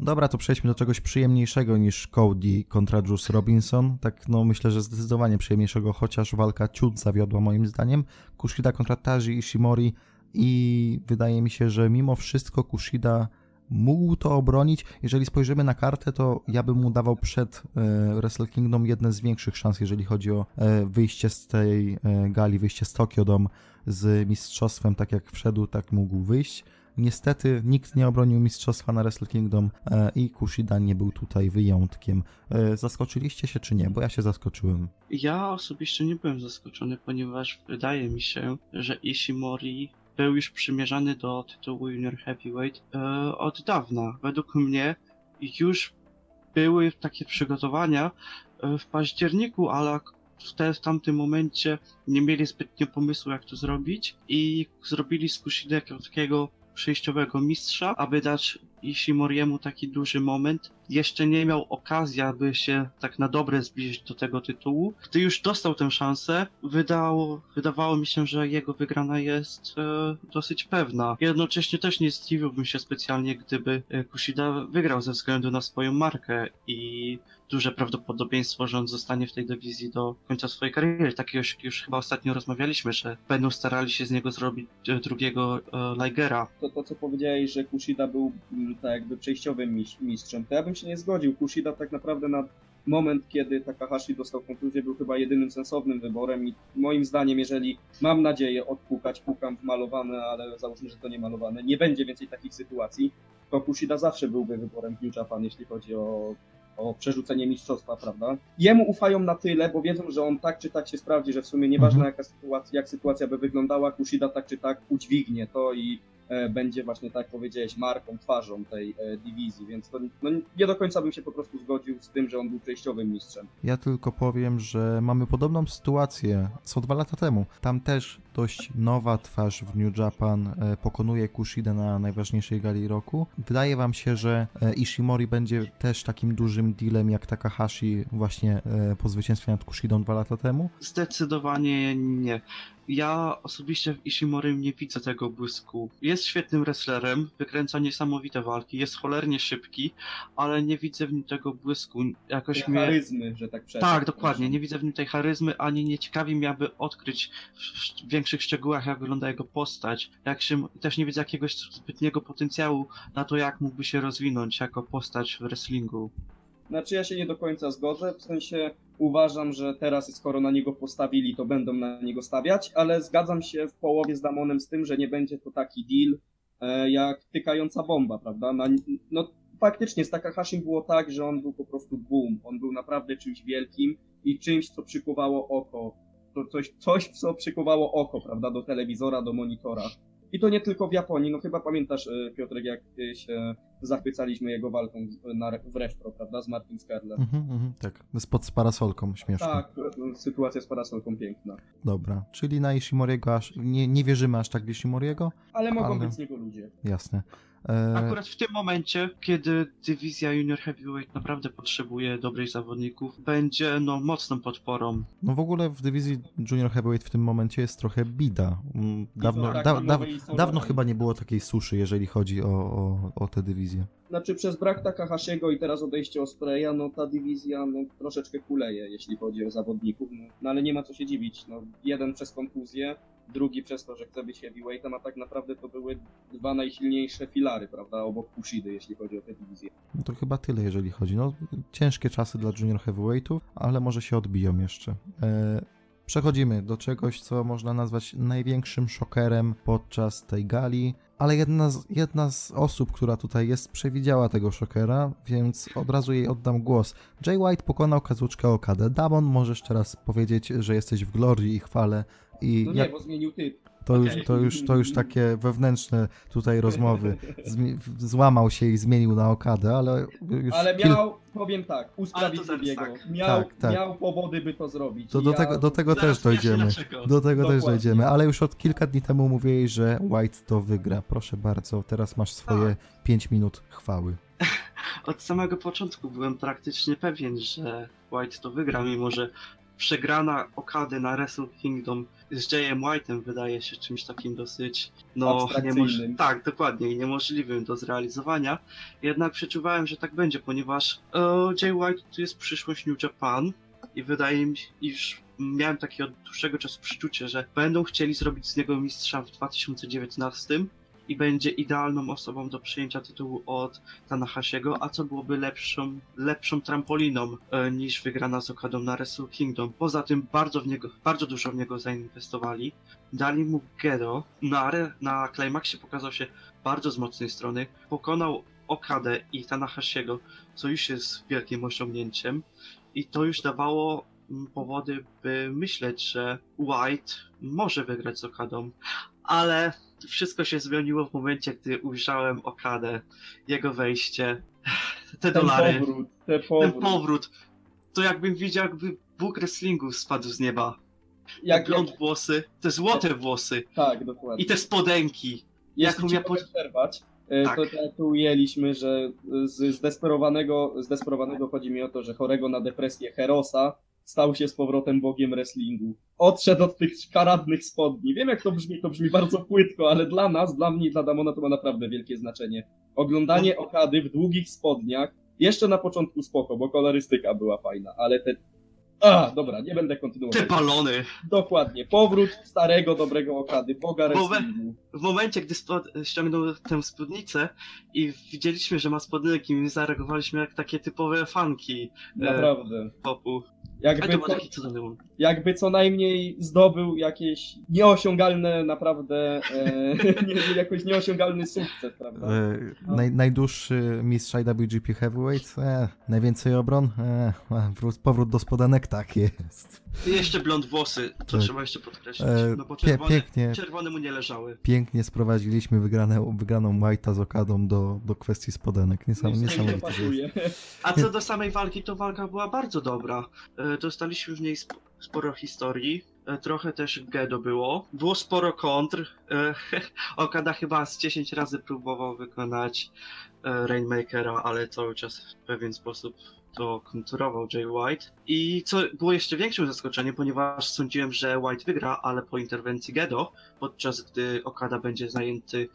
Dobra, to przejdźmy do czegoś przyjemniejszego niż Cody kontra Juice Robinson. Tak, no myślę, że zdecydowanie przyjemniejszego, chociaż walka ciut zawiodła moim zdaniem. Kushida kontra Taji Ishimori i wydaje mi się, że mimo wszystko Kushida mógł to obronić. Jeżeli spojrzymy na kartę, to ja bym mu dawał przed e, Wrestle Kingdom jedne z większych szans, jeżeli chodzi o e, wyjście z tej e, gali, wyjście z Tokyo Dome z mistrzostwem, tak jak wszedł, tak mógł wyjść. Niestety nikt nie obronił mistrzostwa na Wrestle Kingdom e, i Kushida nie był tutaj wyjątkiem. E, zaskoczyliście się czy nie? Bo ja się zaskoczyłem. Ja osobiście nie byłem zaskoczony, ponieważ wydaje mi się, że Ishimori był już przymierzany do tytułu Junior Heavyweight e, od dawna. Według mnie już były takie przygotowania w październiku, ale w, tamtym momencie nie mieli zbytnio pomysłu, jak to zrobić i zrobili z Kushidy takiego przejściowego mistrza, aby dać Ishimoriemu taki duży moment. Jeszcze nie miał okazji, aby się tak na dobre zbliżyć do tego tytułu. Gdy już dostał tę szansę, wydało, wydawało mi się, że jego wygrana jest e, dosyć pewna. Jednocześnie też nie zdziwiłbym się specjalnie, gdyby e, Kushida wygrał ze względu na swoją markę i duże prawdopodobieństwo, że on zostanie w tej dywizji do końca swojej kariery. Tak już, już chyba ostatnio rozmawialiśmy, że będą starali się z niego zrobić e, drugiego e, Ligera. To, to co powiedziałeś, że Kushida był tak jakby przejściowym mistrz- mistrzem, to ja bym się nie zgodził. Kushida tak naprawdę na moment, kiedy Takahashi dostał kontuzję, był chyba jedynym sensownym wyborem i moim zdaniem, jeżeli mam nadzieję odpukać, pukam w malowane, ale załóżmy, że to nie malowane, nie będzie więcej takich sytuacji, to Kushida zawsze byłby wyborem New Japan, jeśli chodzi o, o przerzucenie mistrzostwa, prawda? Jemu ufają na tyle, bo wiedzą, że on tak czy tak się sprawdzi, że w sumie nieważne Mhm. jaka sytuacja, jak sytuacja by wyglądała, Kushida tak czy tak udźwignie to i będzie właśnie, tak jak powiedziałeś, marką, twarzą tej e, dywizji, więc to no, nie do końca bym się po prostu zgodził z tym, że on był przejściowym mistrzem. Ja tylko powiem, że mamy podobną sytuację co dwa lata temu. Tam też dość nowa twarz w New Japan e, pokonuje Kushidę na najważniejszej gali roku. Wydaje wam się, że e, Ishimori będzie też takim dużym dealem jak Takahashi właśnie e, po zwycięstwie nad Kushidą dwa lata temu? Zdecydowanie nie. Ja osobiście w Ishimorym nie widzę tego błysku. Jest świetnym wrestlerem, wykręca niesamowite walki, jest cholernie szybki, ale nie widzę w nim tego błysku. Jakoś Tej mnie... charyzmy, że tak przejdę. Tak, dokładnie. Nie widzę w nim tej charyzmy, ani nie ciekawi mnie, aby odkryć w większych szczegółach, jak wygląda jego postać. Jak się, też nie widzę jakiegoś zbytniego potencjału na to, jak mógłby się rozwinąć jako postać w wrestlingu. Znaczy ja się nie do końca zgodzę, w sensie uważam, że teraz skoro na niego postawili, to będą na niego stawiać, ale zgadzam się w połowie z Damonem z tym, że nie będzie to taki deal e, jak tykająca bomba, prawda? Na, no faktycznie z Takahashim było tak, że on był po prostu boom, on był naprawdę czymś wielkim i czymś, co przykuwało oko, to coś, coś co przykuwało oko, prawda, do telewizora, do monitora. I to nie tylko w Japonii, no chyba pamiętasz, e, Piotrek, jak e, się zachwycaliśmy jego walką na, w Refpro, prawda, z Martin Skerler. Mhm, mhm, tak, spod z parasolką, śmieszne. Tak, e, sytuacja z parasolką piękna. Dobra, czyli na Ishimoriego aż, nie, nie wierzymy aż tak w Ishimoriego? Ale mogą Ale- być z niego ludzie. Jasne. E, Akurat w tym momencie, kiedy dywizja Junior Heavyweight naprawdę potrzebuje dobrych zawodników, będzie no mocną podporą. No w ogóle w dywizji Junior Heavyweight w tym momencie jest trochę bida. Mm, Dawno, tak, da, i da, dawno chyba nie było takiej suszy, jeżeli chodzi o, o, o tę dywizję. Znaczy przez brak Takahashiego i teraz odejście Ospreya, no ta dywizja no, troszeczkę kuleje, jeśli chodzi o zawodników. No, no ale nie ma co się dziwić. No, jeden przez kontuzję, drugi przez to, że chce być heavyweightem, a tak naprawdę to były dwa najsilniejsze filary, prawda, obok Kushidy, jeśli chodzi o tę dywizję. No to chyba tyle, jeżeli chodzi. No ciężkie czasy dla Junior Heavyweightów, ale może się odbiją jeszcze. E, przechodzimy do czegoś, co można nazwać największym szokerem podczas tej gali. Ale jedna z, jedna z osób, która tutaj jest, przewidziała tego szokera, więc od razu jej oddam głos. Jay White pokonał Kazuczkę Okadę. Damon, możesz teraz powiedzieć, że jesteś w glorii i chwale. I No jak, nie, bo zmienił typ. to, już, okej. to, już, to już takie wewnętrzne tutaj rozmowy. Zmi- złamał się i zmienił na Okadę, ale już Ale kil- miał, powiem tak, usprawiedliwię Ale go. to teraz Miał, Tak, tak. miał powody, by to zrobić. To do ja- tego, do tego też Zaraz wyjaśnię dojdziemy. Do tego też Dokładnie. dojdziemy, ale już od kilka dni temu mówiłeś, że White to wygra. Proszę bardzo, teraz masz swoje 5 minut chwały. Od samego początku byłem praktycznie pewien, że White to wygra, mimo że przegrana Okady na Wrestle Kingdom z Jayem White'em wydaje się czymś takim dosyć no Abstrakcyjnym. niemoż- tak, dokładnie niemożliwym do zrealizowania. Jednak przeczuwałem, że tak będzie, ponieważ e, Jay White to jest przyszłość New Japan i wydaje mi się, iż miałem takie od dłuższego czasu przeczucie, że będą chcieli zrobić z niego mistrza w 2019 i będzie idealną osobą do przyjęcia tytułu od Tanahashiego, a co byłoby lepszą, lepszą trampoliną e, niż wygrana z Okadą na Wrestle Kingdom. Poza tym bardzo, w niego, bardzo dużo w niego zainwestowali. Dali mu Gedo. Na, na Climaxie pokazał się bardzo z mocnej strony. Pokonał Okadę i Tanahashiego, co już jest wielkim osiągnięciem. I to już dawało mm, powody, by myśleć, że White może wygrać z Okadą. ale wszystko się zmieniło w momencie, gdy ujrzałem Okadę, jego wejście, te Ten dolary, powrót, ten ten powrót. powrót. To jakbym widział, jakby Bóg wrestlingu spadł z nieba. Jak, blond jak, włosy, te złote włosy tak, dokładnie. i te spodenki. Jeśli jak ci umie mogę po- przerwać, e, Tak. to tak tu ujęliśmy, że z zdesperowanego, zdesperowanego chodzi mi o to, że chorego na depresję Herosa stał się z powrotem bogiem wrestlingu. Odszedł od tych szkaradnych spodni. Wiem jak to brzmi, to brzmi bardzo płytko, ale dla nas, dla mnie i dla Damona to ma naprawdę wielkie znaczenie. Oglądanie Okady w długich spodniach, jeszcze na początku spoko, bo kolorystyka była fajna, ale te... A, dobra, nie będę kontynuował. Te balony. Dokładnie, powrót starego, dobrego Okady, boga wrestlingu. W momencie, gdy spod... ściągnął tę spódnicę i widzieliśmy, że ma spodenki, my zareagowaliśmy jak takie typowe fanki Naprawdę. popu. Jakby co, jakby co najmniej zdobył jakieś nieosiągalne, naprawdę, e, nie, jakoś nieosiągalny sukces, prawda? E, naj, najdłuższy mistrz IWGP Heavyweight? E, najwięcej obron? E, wró- powrót do spodenek? Tak jest. Jeszcze blond włosy, to Tak. trzeba jeszcze podkreślić, E, no bo czerwone, pięknie, czerwone mu nie leżały. pięknie sprowadziliśmy wygrane, wygraną White'a z Okadą do, do kwestii spodenek. Niesam, niesamowite. A co do samej walki, to walka była bardzo dobra. E, Dostaliśmy w niej sp- sporo historii. e, Trochę też Gedo było. Było sporo kontr. Okada chyba z 10 razy próbował wykonać Rainmakera, ale cały czas w pewien sposób to konturował Jay White. I co było jeszcze większym zaskoczeniem, ponieważ sądziłem, że White wygra, ale po interwencji Gedo, podczas gdy Okada będzie zajęty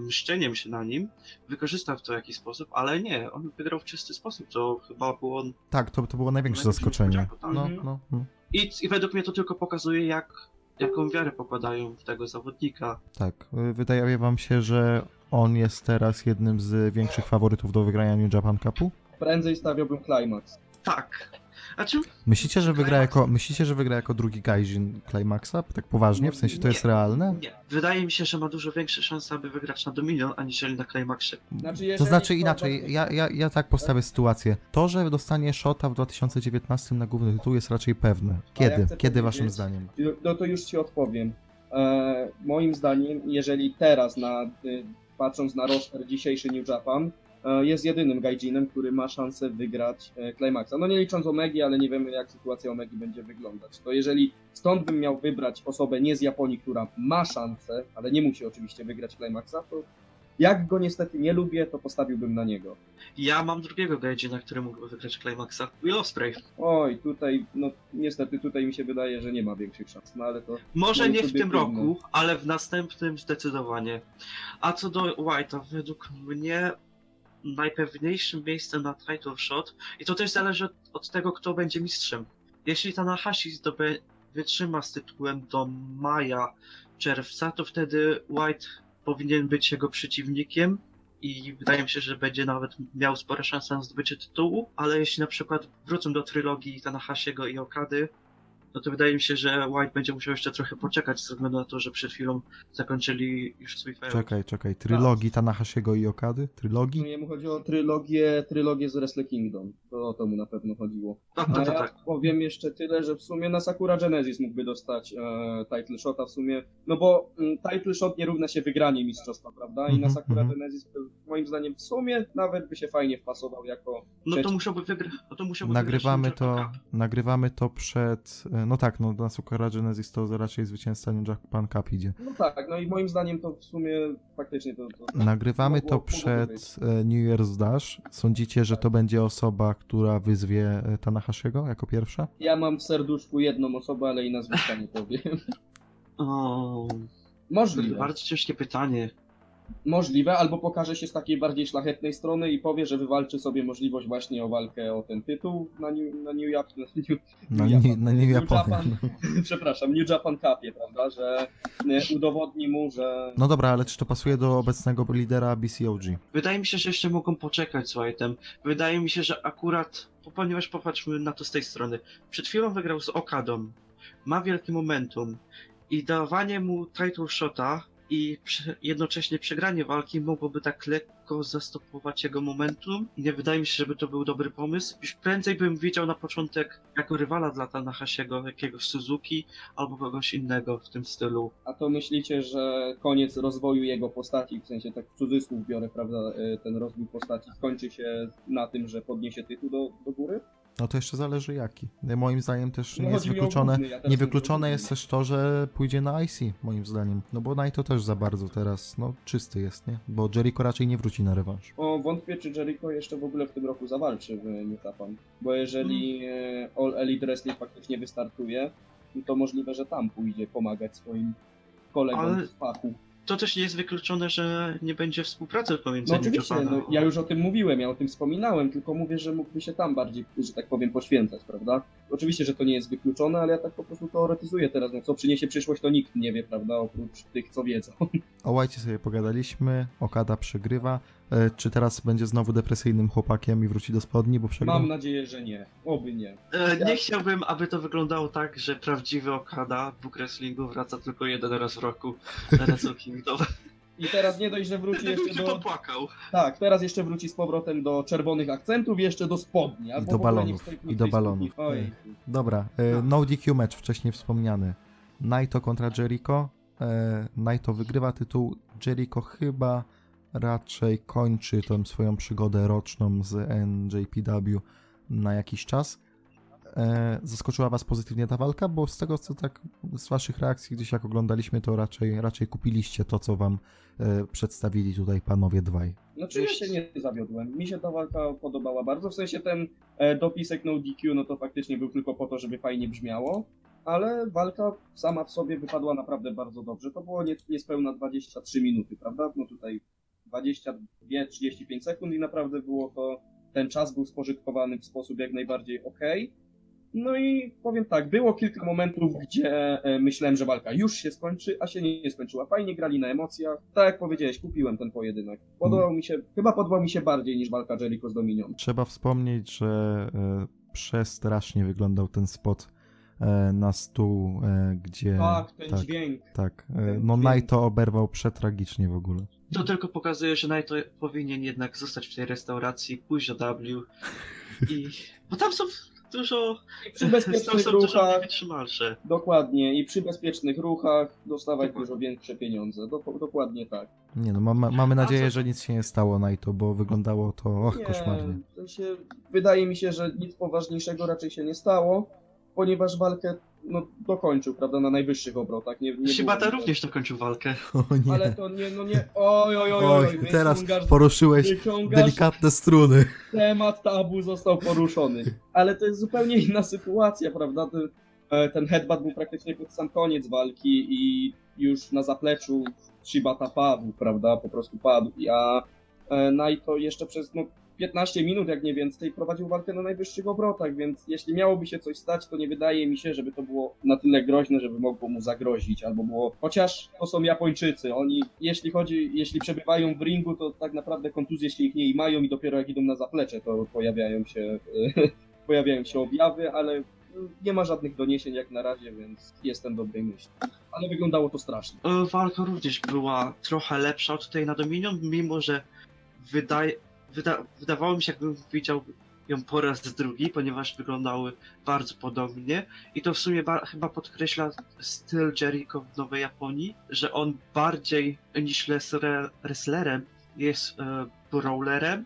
mszczeniem się na nim, wykorzystał to w jakiś sposób, ale nie, on wygrał w czysty sposób, to chyba było... Tak, to, to było największe zaskoczenie. niespodzianką, No, tak. no, no. I, I według mnie to tylko pokazuje, jak, jaką wiarę pokładają w tego zawodnika. Tak. Y, Wydaje wam się, że on jest teraz jednym z większych faworytów do wygrania New Japan Cupu? Prędzej stawiałbym Climax. Tak. Znaczy, Myślicie, że wygra Climax. jako, myślicie, że wygra jako drugi Gaijin Climaxa? Tak poważnie? W sensie to jest Nie. realne? nie. Wydaje mi się, że ma dużo większe szanse, aby wygrać na Dominion, aniżeli na Climaxie. Znaczy, To znaczy to- inaczej, ja, ja, ja tak postawię sytuację. To, że dostanie Shota w 2019 na główny tytuł jest raczej pewne. ja Kiedy? chcę Kiedy waszym zdaniem? No to już ci odpowiem. E, moim zdaniem, jeżeli teraz, na, y, patrząc na roster dzisiejszy New Japan, jest jedynym gaijinem, który ma szansę wygrać e, Climaxa. No nie licząc Omegi, ale nie wiemy jak sytuacja Omegi będzie wyglądać. To jeżeli stąd bym miał wybrać osobę nie z Japonii, która ma szansę, ale nie musi oczywiście wygrać Climaxa, to jak go niestety nie lubię, to postawiłbym na niego. Ja mam drugiego Gaijina, który mógłby wygrać Climaxa. Will. Oj, tutaj, no niestety tutaj mi się wydaje, że nie ma większych szans, no ale to Może nie w tym subiektywne. roku, ale w następnym zdecydowanie. A co do White'a, według mnie najpewniejszym miejscem na title shot i to też zależy od, od tego, kto będzie mistrzem. Jeśli Tanahashi zdoby, wytrzyma z tytułem do maja, czerwca, to wtedy White powinien być jego przeciwnikiem i wydaje mi się, że będzie nawet miał spore szanse na zdobycie tytułu, ale jeśli na przykład wrócą do trylogii Tanahashiego i Okady, no to wydaje mi się, że White będzie musiał jeszcze trochę poczekać, ze względu na to, że przed chwilą zakończyli już swój feud. Czekaj, czekaj. Trylogii Tanahashiego i Okady? Trylogii? No, Jemu chodzi o trylogię, trylogię z Wrestle Kingdom. To o to mu na pewno chodziło. Tak, tak, tak, ja tak. powiem jeszcze tyle, że w sumie na Sakura Genesis mógłby dostać e, title shota w sumie, no bo mm, title shot nie równa się wygranie mistrzostwa, prawda? I na Mhm, Sakura mhm. Genesis to, moim zdaniem w sumie nawet by się fajnie wpasował jako No to musiałby wygrać. No to musiałby Nagrywamy to, nagrywamy to przed... No tak, no na Sukara Genesis to raczej zwycięzca New Japan Cup idzie. No tak, no i moim zdaniem to w sumie faktycznie to... to Nagrywamy mogło- to być. przed e, New Year's Dash. Sądzicie, że to będzie osoba, która wyzwie e, Tanahashiego jako pierwsza? Ja mam w serduszku jedną osobę, ale i nazwiska nie powiem. O, Możliwe. bardzo ciężkie pytanie. Możliwe, albo pokaże się z takiej bardziej szlachetnej strony i powie, że wywalczy sobie możliwość właśnie o walkę o ten tytuł na New, na New, Jap- na New, Na, New Japan. na New Japan. Japan. przepraszam, New Japan Cupie, prawda, że e, udowodni mu, że No dobra, ale czy to pasuje do obecnego lidera BCOG? Wydaje mi się, że jeszcze mogą poczekać z White'em. Wydaje mi się, że akurat, ponieważ popatrzmy na to z tej strony. Przed chwilą wygrał z Okadą. Ma wielkie momentum. I dawanie mu title shota i jednocześnie przegranie walki mogłoby tak lekko zastopować jego momentum i nie wydaje mi się, żeby to był dobry pomysł. Już prędzej bym widział na początek jako rywala dla Tanahasiego jakiegoś Suzuki albo kogoś innego w tym stylu. A to myślicie, że koniec rozwoju jego postaci, w sensie tak w cudzysłów biorę, prawda, y, ten rozwój postaci skończy się na tym, że podniesie tytuł do, do góry? No to jeszcze zależy jaki. Moim zdaniem też No nie jest wykluczone. główny, ja też Niewykluczone jest też to, że pójdzie na IC, moim zdaniem. No bo Naito też za bardzo teraz, no czysty jest, nie? Bo Jericho raczej nie wróci na rewanż. O, wątpię, czy Jericho jeszcze w ogóle w tym roku zawalczy w New Japan. Bo jeżeli e, All Elite Wrestling faktycznie wystartuje, to możliwe, że tam pójdzie pomagać swoim kolegom Ale- z fachu. To też nie jest wykluczone, że nie będzie współpracy pomiędzy No oczywiście, no, ja już o tym mówiłem, ja o tym wspominałem, tylko mówię, że mógłby się tam bardziej, że tak powiem, poświęcać, prawda? Oczywiście, że to nie jest wykluczone, ale ja tak po prostu teoretyzuję teraz, no co przyniesie przyszłość, to nikt nie wie, prawda, oprócz tych, co wiedzą. O Łajcie sobie pogadaliśmy, Okada przegrywa. E, czy teraz będzie znowu depresyjnym chłopakiem i wróci do spodni, bo przegrał? Mam nadzieję, że nie. Oby nie. E, Ja- Nie chciałbym, aby to wyglądało tak, że prawdziwy Okada w wrestlingu wraca tylko jeden raz w roku na Wrestle Kingdom. I teraz nie dość, że wróci Wtedy jeszcze do... popłakał. Tak, teraz jeszcze wróci z powrotem do czerwonych akcentów i jeszcze do spodni. albo do balonów, i do balonów. Oj. Dobra, e, no DQ mecz wcześniej wspomniany. Naito kontra Jericho. E, Naito wygrywa tytuł. Jericho chyba raczej kończy tą swoją przygodę roczną z NJPW na jakiś czas. E, zaskoczyła was pozytywnie ta walka, bo z tego co tak z waszych reakcji gdzieś jak oglądaliśmy, to raczej, raczej kupiliście to, co wam e, przedstawili tutaj panowie dwaj. Znaczy ja się nie zawiodłem. Mi się ta walka podobała bardzo. W sensie ten e, dopisek no DQ, no to faktycznie był tylko po to, żeby fajnie brzmiało. Ale walka sama w sobie wypadła naprawdę bardzo dobrze. To było nie, niespełna 23 minuty, prawda? No tutaj 22-35 sekund i naprawdę było to, ten czas był spożytkowany w sposób jak najbardziej okej. No i powiem tak, było kilka momentów, gdzie e, myślałem, że walka już się skończy, a się nie, skończyła. Fajnie grali na emocjach. Tak jak powiedziałeś, kupiłem ten pojedynek. Podobał mi się, chyba podobał mi się bardziej niż walka Jericho z Dominion. Trzeba wspomnieć, że e, przestrasznie wyglądał ten spot e, na stół, gdzie. Tak, ten tak, dźwięk. tak. Ten no dźwięk. Naito oberwał przetragicznie w ogóle. To tylko pokazuje, że Naito powinien jednak zostać w tej restauracji, pójść do W i... Bo tam są dużo... Przy Tam bezpiecznych są dużo ruchach, niewytrzymalsze. dokładnie, i przy bezpiecznych ruchach dostawać dużo większe pieniądze. Dok- dokładnie tak. Nie no, mamy, mamy nadzieję, co- że nic się nie stało Naito, bo wyglądało to och, Nie, koszmarnie. w sensie, wydaje mi się, że nic poważniejszego raczej się nie stało, ponieważ walkę no, dokończył, prawda, na najwyższych obrotach. Nie, nie Shibata było- również dokończył walkę. O nie. Ale to nie, no nie, oj, oj, oj, Oj, oj, teraz poruszyłeś delikatne struny. temat tabu został poruszony. Ale to jest zupełnie inna sytuacja, prawda? Ten, e, ten headbutt był praktycznie pod sam koniec walki i już na zapleczu Shibata padł, prawda? Po prostu padł. A e, Naito jeszcze przez no, 15 minut, jak nie więcej, prowadził walkę na najwyższych obrotach, więc jeśli miałoby się coś stać, to nie wydaje mi się, żeby to było na tyle groźne, żeby mogło mu zagrozić, albo było... Chociaż to są Japończycy, oni, jeśli chodzi, jeśli przebywają w ringu, to tak naprawdę kontuzje, jeśli ich nie mają i dopiero jak idą na zaplecze, to pojawiają się, pojawiają się objawy, ale nie ma żadnych doniesień jak na razie, więc jestem dobrej myśli. Ale wyglądało to strasznie. E, Walka również była trochę lepsza od tej na Dominion, mimo że wydaje, wyda, wydawało mi się, jakbym widział ją po raz drugi, ponieważ wyglądały bardzo podobnie. I to w sumie ba- chyba podkreśla styl Jericho w Nowej Japonii, że on bardziej niż wrestler- wrestlerem jest e, brawlerem,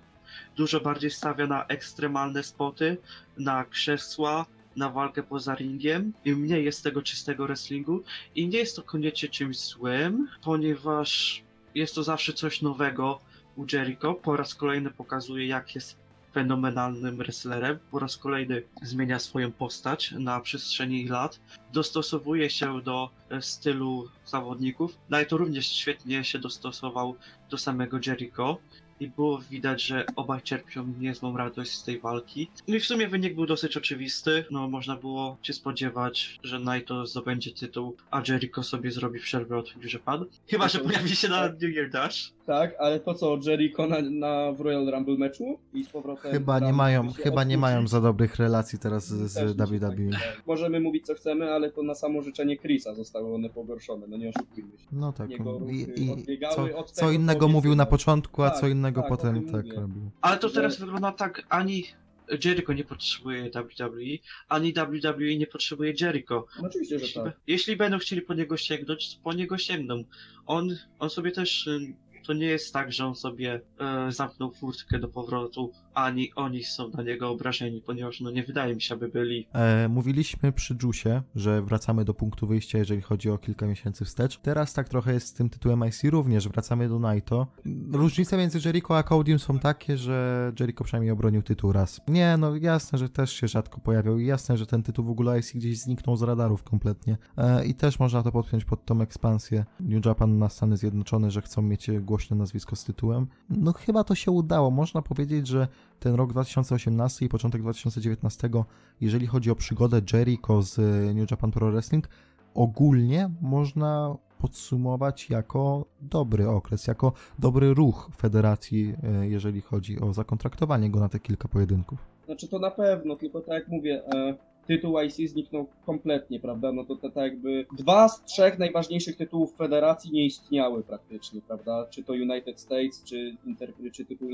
dużo bardziej stawia na ekstremalne spoty, na krzesła, na walkę poza ringiem i mniej jest tego czystego wrestlingu. I nie jest to koniecznie czymś złym, ponieważ jest to zawsze coś nowego Jericho. Po raz kolejny pokazuje, jak jest fenomenalnym wrestlerem. Po raz kolejny zmienia swoją postać na przestrzeni lat. Dostosowuje się do e, stylu zawodników. No i to również świetnie się dostosował do samego Jericho. I było widać, że obaj czerpią niezłą radość z tej walki. No i w sumie wynik był dosyć oczywisty, no można było się spodziewać, że Naito zdobędzie tytuł, a Jericho sobie zrobi przerwę od Japan. Chyba, że pojawi się na New Year Dash. Tak, ale to co, Jericho na, na w Royal Rumble meczu i z powrotem... Chyba nie mają, chyba nie odwrócić? mają za dobrych relacji teraz z, WWE. tak wydaje. Możemy mówić co chcemy, ale to na samo życzenie Chrisa zostały one pogorszone, no nie oszukujmy się. No tak. Jego I, i co, od co tego, co innego mówił na początku, a Tak, co innego tak, o potem tak mówię. robił. Ale to Że- teraz wygląda tak, ani Jericho nie potrzebuje WWE, ani WWE nie potrzebuje Jericho. No oczywiście, że Jeśli, tak. jeśli będą chcieli po niego sięgnąć, to po niego sięgną. On, on sobie też. To nie jest tak, że on sobie e, zamknął furtkę do powrotu, ani oni są na niego obrażeni, ponieważ no nie wydaje mi się, aby byli. E, mówiliśmy przy Juice, że wracamy do punktu wyjścia, jeżeli chodzi o kilka miesięcy wstecz. Teraz tak trochę jest z tym tytułem IC również, wracamy do Naito. Różnice między Jericho a Codym są takie, że Jericho przynajmniej obronił tytuł raz. Nie, no jasne, że też się rzadko pojawiał i jasne, że ten tytuł w ogóle IC gdzieś zniknął z radarów kompletnie. E, I też można to podpiąć pod tą ekspansję New Japan na Stany Zjednoczone, że chcą mieć głośne nazwisko z tytułem. No chyba to się udało. Można powiedzieć, że ten rok 2018 i początek 2019, jeżeli chodzi o przygodę Jericho z e, New Japan Pro Wrestling, ogólnie można podsumować jako dobry okres, jako dobry ruch federacji, e, jeżeli chodzi o zakontraktowanie go na te kilka pojedynków. Znaczy to na pewno, tylko tak jak mówię, e, tytuł IC zniknął kompletnie, prawda? No to, tak jakby dwa z trzech najważniejszych tytułów federacji nie istniały praktycznie, prawda? Czy to United States, czy, inter, czy tytuł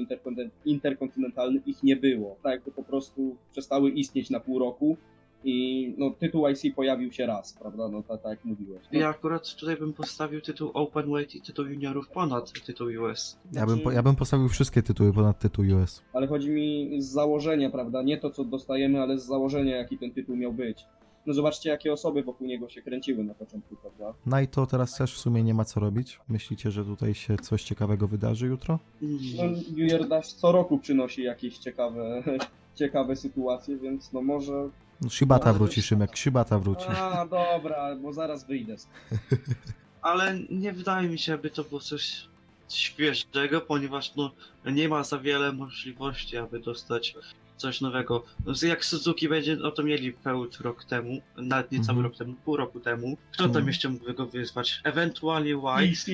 interkontynentalny, ich nie było. Tak jakby po prostu przestały istnieć na pół roku i no tytuł IC pojawił się raz, prawda? No tak, tak jak mówiłeś. No, Ja akurat tutaj bym postawił tytuł Openweight i tytuł juniorów ponad tytuł US. Ja bym, po, Znaczy- ja bym postawił wszystkie tytuły ponad tytuł US. Ale chodzi mi z założenia, prawda? Nie to, co dostajemy, ale z założenia, jaki ten tytuł miał być. No zobaczcie, jakie osoby wokół niego się kręciły na początku, prawda? Naito teraz też w sumie nie ma co robić. Myślicie, że tutaj się coś ciekawego wydarzy jutro? No, Year Dash co roku przynosi jakieś ciekawe, ciekawe sytuacje, więc no może... No, Shibata wróci, Szymek, Shibata wróci. A, dobra, bo zaraz wyjdę. Ale nie wydaje mi się, aby to było coś świeżego, ponieważ no, nie ma za wiele możliwości, aby dostać coś nowego. No, Jak Suzuki będzie, no to mieli feud rok temu, nawet nie cały Mhm. rok temu, pół roku temu. Kto Mhm. tam jeszcze mógłby go wyzwać? Ewentualnie White. ECE.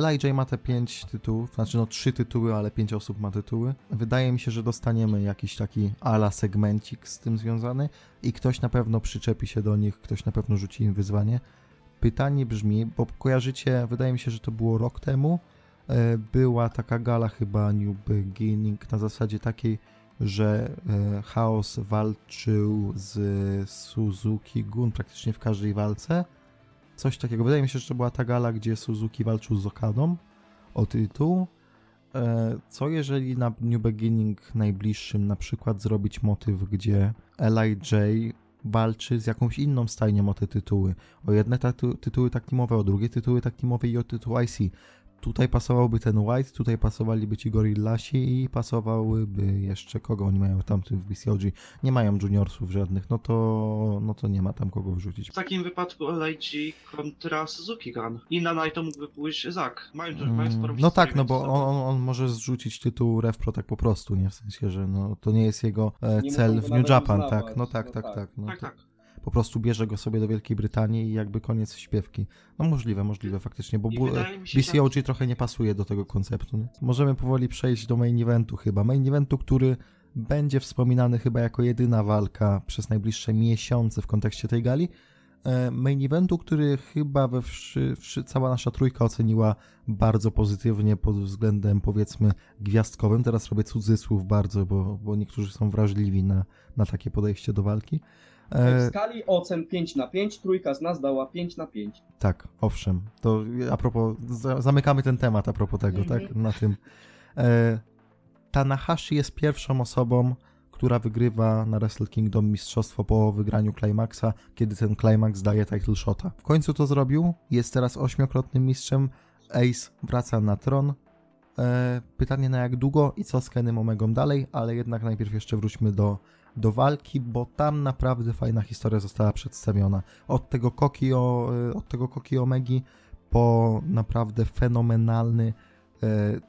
LIJ ma te pięć tytułów, znaczy no trzy tytuły, ale pięć osób ma tytuły. Wydaje mi się, że dostaniemy jakiś taki ala segmencik z tym związany i ktoś na pewno przyczepi się do nich, ktoś na pewno rzuci im wyzwanie. Pytanie brzmi, bo kojarzycie, wydaje mi się, że to było rok temu, e, była taka gala chyba New Beginning na zasadzie takiej, że e, Chaos walczył z Suzuki Gun praktycznie w każdej walce. Coś takiego. Wydaje mi się, że to była ta gala, gdzie Suzuki walczył z Okadą o tytuł. E, Co jeżeli na New Beginning najbliższym na przykład zrobić motyw, gdzie LIJ walczy z jakąś inną stajnią o te tytuły. O jedne tytuły tak teamowe, o drugie tytuły tak teamowe i o tytuł IC. Tutaj pasowałby ten White, tutaj pasowaliby ci Gorillasi i pasowałyby jeszcze kogo oni mają tam w BCOG. Nie mają juniorsów żadnych, no to, no to nie ma tam kogo wrzucić. W takim wypadku LIG kontra Suzuki Gun. I na Naito mógłby pójść Zak. Mają, mają sporą Mm, No tak, no bo on, on, on może zrzucić tytuł RevPro tak po prostu, nie? W sensie, że no, to nie jest jego e, Nie cel w New Japan, uznawać, tak? No tak, no tak, tak. tak. No, Tak, tak. Po prostu bierze go sobie do Wielkiej Brytanii i jakby koniec śpiewki. No możliwe, możliwe faktycznie, bo BCOG trochę nie pasuje do tego konceptu. Nie? Możemy powoli przejść do main eventu chyba. Main eventu, który będzie wspominany chyba jako jedyna walka przez najbliższe miesiące w kontekście tej gali. E, Main eventu, który chyba we wszy, wszy, cała nasza trójka oceniła bardzo pozytywnie pod względem powiedzmy gwiazdkowym. Teraz robię cudzysłów bardzo, bo, bo niektórzy są wrażliwi na, na takie podejście do walki. W E, skali ocen 5 na 5, trójka z nas dała 5 na 5. tak, owszem. To a propos, za, zamykamy ten temat a propos tego, Mhm. tak? Na tym. E, Tanahashi jest pierwszą osobą, która wygrywa na Wrestle Kingdom mistrzostwo po wygraniu Climaxa, kiedy ten Climax daje title shota. W końcu to zrobił, jest teraz ośmiokrotnym mistrzem, Ace wraca na tron. E, pytanie na jak długo i co z Kenem Omegą dalej, ale jednak najpierw jeszcze wróćmy do, do walki, bo tam naprawdę fajna historia została przedstawiona. Od tego Koki, o, e, od tego Koki Omegi po naprawdę fenomenalny e,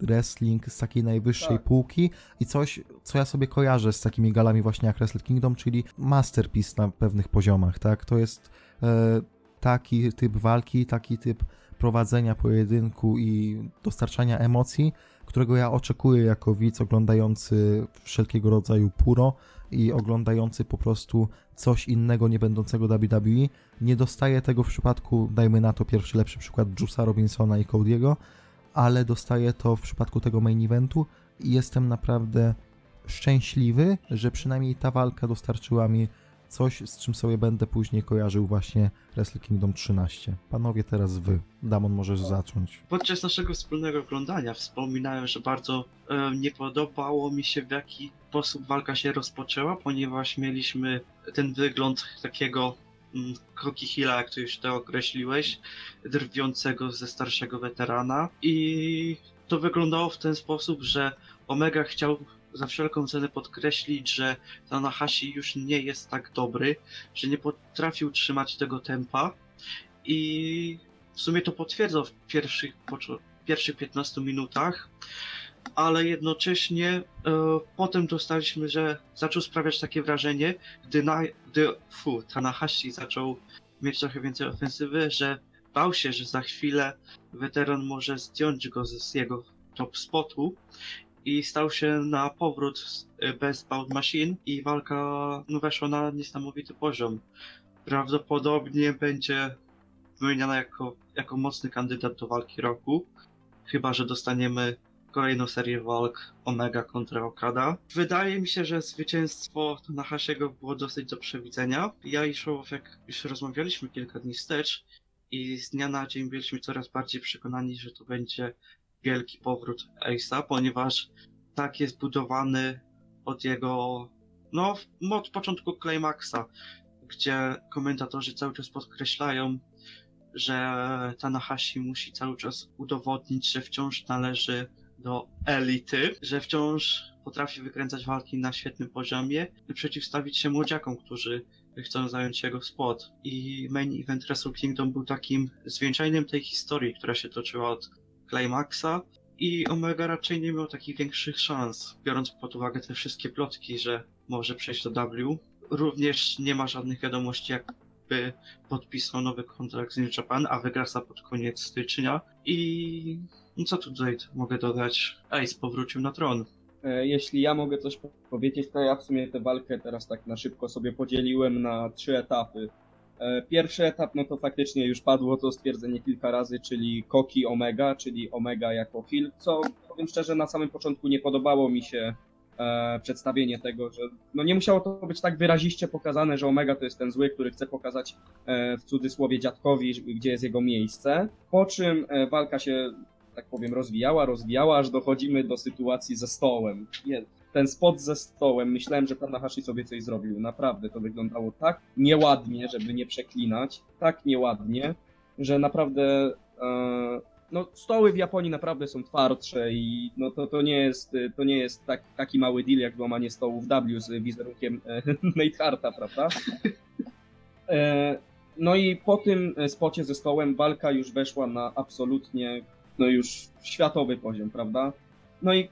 wrestling z takiej najwyższej Tak. półki i coś, co ja sobie kojarzę z takimi galami właśnie jak Wrestle Kingdom, czyli masterpiece na pewnych poziomach, tak? To jest e, taki typ walki, taki typ prowadzenia pojedynku i dostarczania emocji, którego ja oczekuję jako widz oglądający wszelkiego rodzaju puro i oglądający po prostu coś innego, nie będącego WWE. Nie dostaję tego w przypadku, dajmy na to pierwszy lepszy przykład Juice'a Robinsona i Cody'ego, ale dostaję to w przypadku tego main eventu i jestem naprawdę szczęśliwy, że przynajmniej ta walka dostarczyła mi coś, z czym sobie będę później kojarzył właśnie Wrestle Kingdom 13. Panowie, teraz wy. Damon, możesz zacząć. Podczas naszego wspólnego oglądania wspominałem, że bardzo e, nie podobało mi się w jaki sposób walka się rozpoczęła, ponieważ mieliśmy ten wygląd takiego mm, Koki Hilla, jak to już to określiłeś, drwiącego ze starszego weterana i to wyglądało w ten sposób, że Omega chciał za wszelką cenę podkreślić, że Tanahashi już nie jest tak dobry, że nie potrafił trzymać tego tempa i w sumie to potwierdzał w pierwszych, pierwszych 15 minutach, ale jednocześnie e, potem dostaliśmy, że zaczął sprawiać takie wrażenie, gdy, na, gdy fu, Tanahashi zaczął mieć trochę więcej ofensywy, że bał się, że za chwilę weteran może zdjąć go z jego top spotu i stał się na powrót e, bez Bound Machine i walka no, weszła na niesamowity poziom. Prawdopodobnie będzie wymieniana jako, jako mocny kandydat do walki roku. Chyba, że dostaniemy kolejną serię walk Omega kontra Okada. Wydaje mi się, że zwycięstwo Tanahashiego było dosyć do przewidzenia. Ja i Show, jak już rozmawialiśmy kilka dni wstecz i z dnia na dzień byliśmy coraz bardziej przekonani, że to będzie wielki powrót Ace'a, ponieważ tak jest budowany od jego, no, od początku Climaxa, gdzie komentatorzy cały czas podkreślają, że Tanahashi musi cały czas udowodnić, że wciąż należy do elity, że wciąż potrafi wykręcać walki na świetnym poziomie i przeciwstawić się młodziakom, którzy chcą zająć jego spot. I main event Wrestle Kingdom był takim zwieńczeniem tej historii, która się toczyła od Climaxa i Omega raczej nie miał takich większych szans, biorąc pod uwagę te wszystkie plotki, że może przejść do W. Również nie ma żadnych wiadomości, jakby podpisał nowy kontrakt z New Japan, a wygrasa pod koniec stycznia. I no co tutaj mogę dodać? Ace powrócił na tron. E, Jeśli ja mogę coś po- powiedzieć, to ja w sumie tę walkę teraz tak na szybko sobie podzieliłem na trzy etapy. E, Pierwszy etap, no to faktycznie już padło to stwierdzenie kilka razy, czyli Koki Omega, czyli Omega jako heel, co powiem szczerze, na samym początku nie podobało mi się e, przedstawienie tego, że no nie musiało to być tak wyraziście pokazane, że Omega to jest ten zły, który chce pokazać e, w cudzysłowie dziadkowi, gdzie jest jego miejsce. Po czym e, walka się tak powiem, rozwijała, rozwijała, aż dochodzimy do sytuacji ze stołem. Je- Ten spot ze stołem, myślałem, że Tanahashi sobie coś zrobił. Naprawdę to wyglądało tak nieładnie, żeby nie przeklinać, tak nieładnie, że naprawdę e, no, stoły w Japonii naprawdę są twardsze i no, to, to nie jest, to nie jest tak, taki mały deal jak złamanie stołów W z wizerunkiem e, Nate Harta, prawda? E, no i po tym spocie ze stołem walka już weszła na absolutnie no już światowy poziom, prawda? No i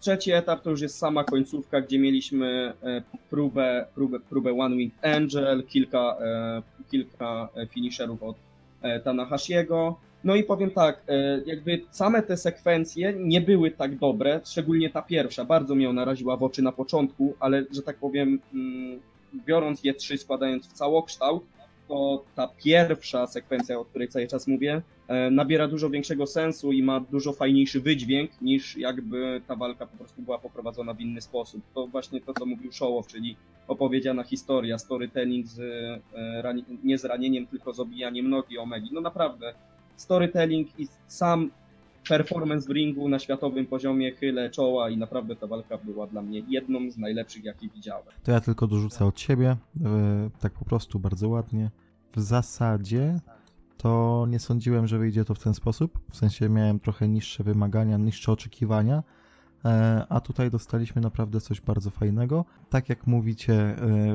trzeci etap to już jest sama końcówka, gdzie mieliśmy e, próbę, próbę, próbę One Wing Angel, kilka, e, kilka e, finisherów od Tanahashiego. No i powiem tak, jakby same te sekwencje nie były tak dobre, szczególnie ta pierwsza, bardzo mnie ona raziła w oczy na początku, ale że tak powiem, mm, biorąc je trzy, składając w całokształt, to ta pierwsza sekwencja, o której cały czas mówię, e, nabiera dużo większego sensu i ma dużo fajniejszy wydźwięk niż jakby ta walka po prostu była poprowadzona w inny sposób. To właśnie to, co mówił Szołow, czyli opowiedziana historia, storytelling z, e, nie z ranieniem, tylko z obijaniem nogi Omegi. No naprawdę, storytelling i sam performance w ringu na światowym poziomie chylę czoła i naprawdę ta walka była dla mnie jedną z najlepszych, jakie widziałem. To ja tylko dorzucę od siebie, e, tak po prostu bardzo ładnie. W zasadzie to nie sądziłem, że wyjdzie to w ten sposób. W sensie miałem trochę niższe wymagania, niższe oczekiwania, a tutaj dostaliśmy naprawdę coś bardzo fajnego. Tak jak mówicie,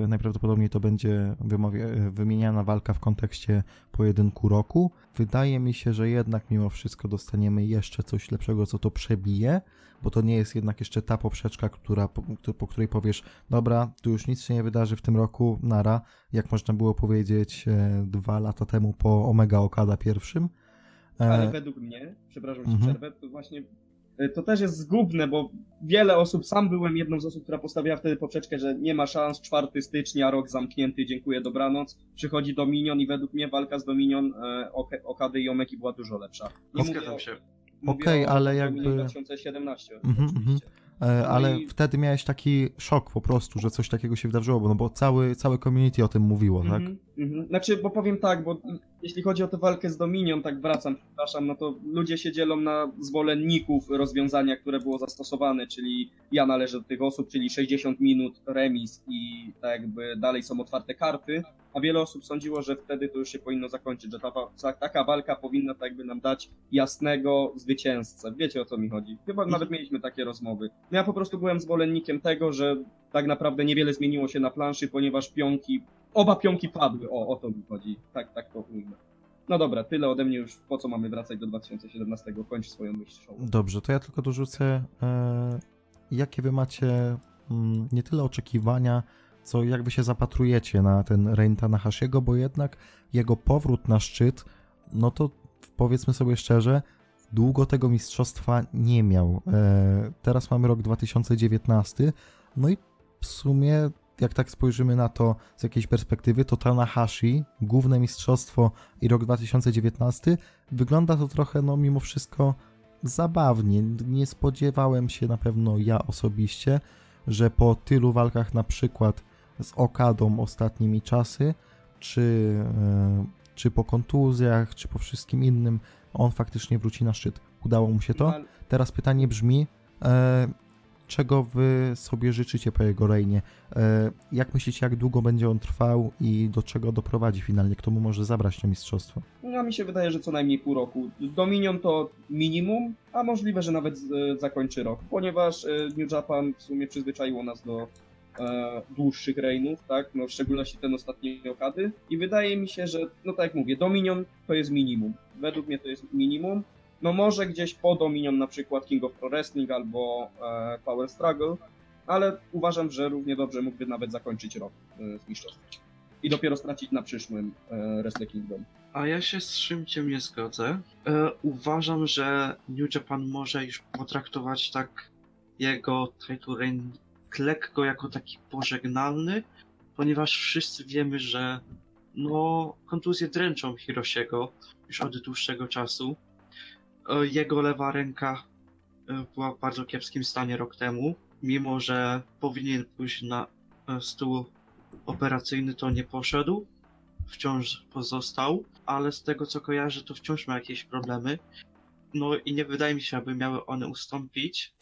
e, najprawdopodobniej to będzie e, wymieniana walka w kontekście pojedynku roku. Wydaje mi się, że jednak mimo wszystko dostaniemy jeszcze coś lepszego, co to przebije, bo to nie jest jednak jeszcze ta poprzeczka, która, po, po której powiesz, dobra, tu już nic się nie wydarzy w tym roku, nara, jak można było powiedzieć e, dwa lata temu po Omega Okada pierwszym. E, Ale według mnie, przepraszam ci Mhm. przerwę, to właśnie to też jest zgubne, bo wiele osób, sam byłem jedną z osób, która postawiła wtedy poprzeczkę, że nie ma szans, 4 stycznia, rok zamknięty, dziękuję, dobranoc. Przychodzi Dominion i według mnie walka z Dominion, e, Ok- Okady i Omegi była dużo lepsza. Nie Zgadzam o- się. Okej, o ale jakby- 2017 Mhm, oczywiście. E, ale No i- wtedy miałeś taki szok po prostu, że coś takiego się wydarzyło, bo- no bo cały, całe community o tym mówiło, tak? Mhm, mhm. Znaczy, bo powiem tak, bo jeśli chodzi o tę walkę z Dominion, tak wracam, przepraszam, no to ludzie się dzielą na zwolenników rozwiązania, które było zastosowane, czyli ja należę do tych osób, czyli 60 minut remis i tak jakby dalej są otwarte karty, a wiele osób sądziło, że wtedy to już się powinno zakończyć, że ta, taka walka powinna tak jakby nam dać jasnego zwycięzcę. Wiecie o co mi chodzi. Chyba nawet mieliśmy takie rozmowy. No ja po prostu byłem zwolennikiem tego, że tak naprawdę niewiele zmieniło się na planszy, ponieważ pionki Oba pionki padły, o, o to mi chodzi. Tak, tak to. No dobra, tyle ode mnie już. Po co mamy wracać do 2017? Kończ swoją myśl show. Dobrze, to ja tylko dorzucę, e, jakie wy macie mm, nie tyle oczekiwania, co jak wy się zapatrujecie na ten reign Tanahashiego, bo jednak jego powrót na szczyt, no to powiedzmy sobie szczerze, długo tego mistrzostwa nie miał. E, teraz mamy rok 2019, no i w sumie jak tak spojrzymy na to z jakiejś perspektywy, to Tanahashi, główne mistrzostwo i rok 2019, wygląda to trochę, no mimo wszystko, zabawnie. Nie spodziewałem się na pewno ja osobiście, że po tylu walkach, na przykład z Okadą ostatnimi czasy, czy, e, czy po kontuzjach, czy po wszystkim innym, on faktycznie wróci na szczyt. Udało mu się to? Teraz pytanie brzmi, e, czego wy sobie życzycie po jego rejnie? E, jak myślicie, jak długo będzie on trwał i do czego doprowadzi finalnie? Kto mu może zabrać to mistrzostwo? No, mi się wydaje, że co najmniej pół roku. Dominion to minimum, a możliwe, że nawet e, zakończy rok, ponieważ e, New Japan w sumie przyzwyczaiło nas do dłuższych regnów, tak? No, w szczególności ten ostatni okady. I wydaje mi się, że, no tak jak mówię, Dominion to jest minimum. Według mnie to jest minimum. No może gdzieś po Dominion na przykład King of Pro Wrestling albo e, Power Struggle, ale uważam, że równie dobrze mógłby nawet zakończyć rok e, z mistrzostwem. I dopiero stracić na przyszłym e, Wrestle Kingdom. A ja się z Szymciem nie zgodzę. E, uważam, że New Japan może już potraktować tak jego title reign lekko jako taki pożegnalny, ponieważ wszyscy wiemy, że no kontuzje dręczą Hirosiego już od dłuższego czasu. E, jego lewa ręka e, była w bardzo kiepskim stanie rok temu, mimo że powinien pójść na e, stół operacyjny, to nie poszedł wciąż pozostał, ale z tego co kojarzę, to wciąż ma jakieś problemy. No i nie wydaje mi się, aby miały one ustąpić.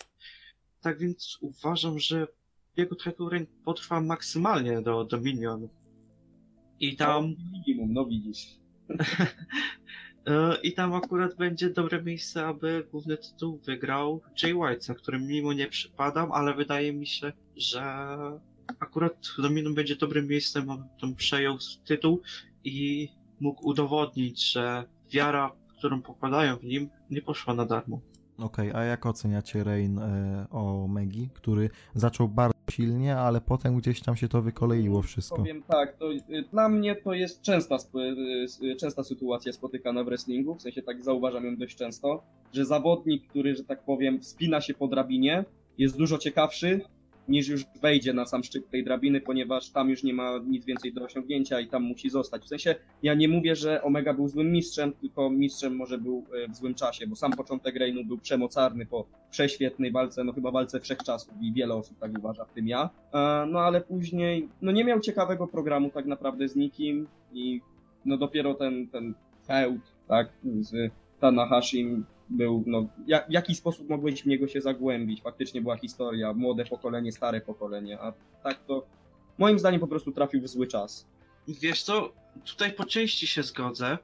Tak więc uważam, że jego title reign potrwa maksymalnie do Dominion. I tam, No, minimum, no widzisz. e, i tam akurat będzie dobre miejsce, aby główny tytuł wygrał Jay White, za którym mimo nie przypadam, ale wydaje mi się, że akurat Dominion będzie dobrym miejscem, aby tam przejął tytuł i mógł udowodnić, że wiara, którą pokładają w nim, nie poszła na darmo. Okej, a jak oceniacie reign e, o Megi, który zaczął bardzo silnie, ale potem gdzieś tam się to wykoleiło wszystko? Powiem tak, to y, dla mnie to jest częsta, y, y, częsta sytuacja spotykana w wrestlingu, w sensie tak zauważam ją dość często, że zawodnik, który, że tak powiem, wspina się po drabinie, jest dużo ciekawszy niż już wejdzie na sam szczyt tej drabiny, ponieważ tam już nie ma nic więcej do osiągnięcia i tam musi zostać. W sensie ja nie mówię, że Omega był złym mistrzem, tylko mistrzem może był y, w złym czasie, bo sam początek Reignu był przemocarny po prześwietnej walce, no chyba walce wszechczasów i wiele osób tak uważa, w tym ja. E, No ale później, no nie miał ciekawego programu tak naprawdę z nikim i no dopiero ten, ten feud, tak, z Tanahashim był, no, ja, w jaki sposób mogłeś w niego się zagłębić? Faktycznie była historia, młode pokolenie, stare pokolenie, a tak to moim zdaniem po prostu trafił w zły czas. Wiesz co, tutaj po części się zgodzę,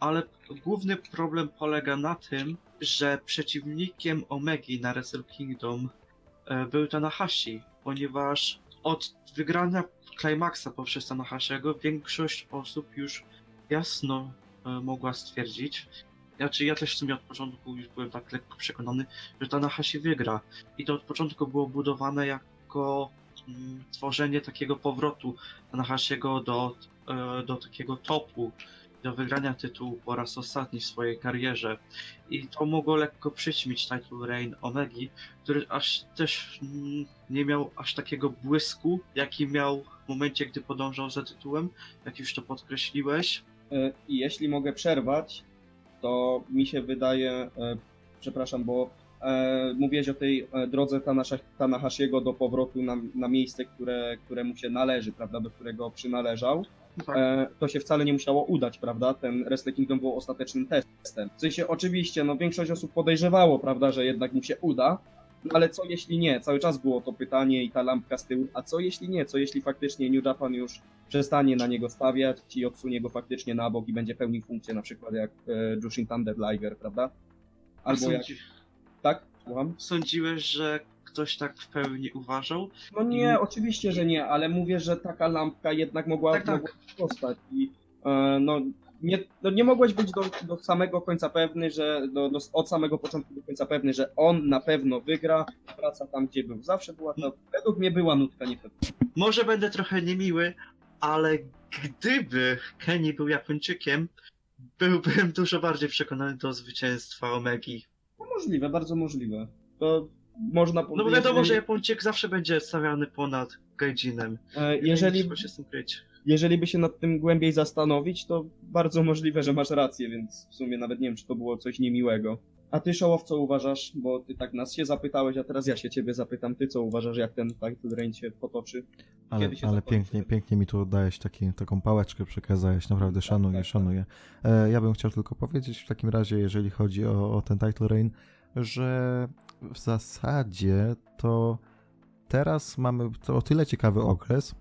ale główny problem polega na tym, że przeciwnikiem Omegi na Wrestle Kingdom e, był Tanahashi, ponieważ od wygrania Climaxa poprzez Tanahashiego większość osób już jasno e, mogła stwierdzić, znaczy ja też w sumie od początku już byłem tak lekko przekonany, że Tanahashi wygra. I to od początku było budowane jako mm, tworzenie takiego powrotu Tanahashiego do, e, do takiego topu, do wygrania tytułu po raz ostatni w swojej karierze. I to mogło lekko przyćmić title reign Omegi, który aż też mm, nie miał aż takiego błysku, jaki miał w momencie, gdy podążał za tytułem, jak już to podkreśliłeś. E, jeśli mogę przerwać, to mi się wydaje, e, przepraszam, bo e, mówiłeś o tej e, drodze Tanahashiego do powrotu na, na miejsce, które, które mu się należy, prawda, do którego przynależał. Tak. E, to się wcale nie musiało udać, prawda? Ten Wrestle Kingdom był ostatecznym testem. W sensie oczywiście, no większość osób podejrzewało, prawda, że jednak mu się uda, no ale co jeśli nie? Cały czas było to pytanie i ta lampka z tyłu, a co jeśli nie? Co jeśli faktycznie New Japan już przestanie na niego stawiać i odsunie go faktycznie na bok i będzie pełnił funkcję na przykład jak e, Jushin Thunder Liger, prawda? Albo jak... Tak? Słucham? Sądziłeś, że ktoś tak w pełni uważał? No nie, oczywiście, że nie, ale mówię, że taka lampka jednak mogła, Tak, tak. mogła i e, no, nie, no nie mogłeś być do, do samego końca pewny, że do, do, od samego początku do końca pewny, że on na pewno wygra, wraca tam, gdzie był. Zawsze była to, według mnie była nutka niepewna. Może będę trochę niemiły, ale gdyby Kenny był Japończykiem, byłbym dużo bardziej przekonany do zwycięstwa Omegi. No możliwe, bardzo możliwe. To można No bo powiedzieć, wiadomo, że Japończyk zawsze będzie stawiany ponad Gaijinem. e, jeżeli, Jeżeli by się nad tym głębiej zastanowić, to bardzo możliwe, że masz rację, więc w sumie nawet nie wiem, czy to było coś niemiłego. A ty, Szołow, co uważasz? Bo ty tak nas się zapytałeś, a teraz ja się ciebie zapytam. Ty co uważasz, jak ten title reign się potoczy? Ale, się ale pięknie, pięknie mi tu oddałeś taki, taką pałeczkę, przekazałeś, naprawdę szanuję, tak, tak. szanuję. E, ja bym chciał tylko powiedzieć w takim razie, jeżeli chodzi o, o ten title reign, że w zasadzie to teraz mamy to o tyle ciekawy okres,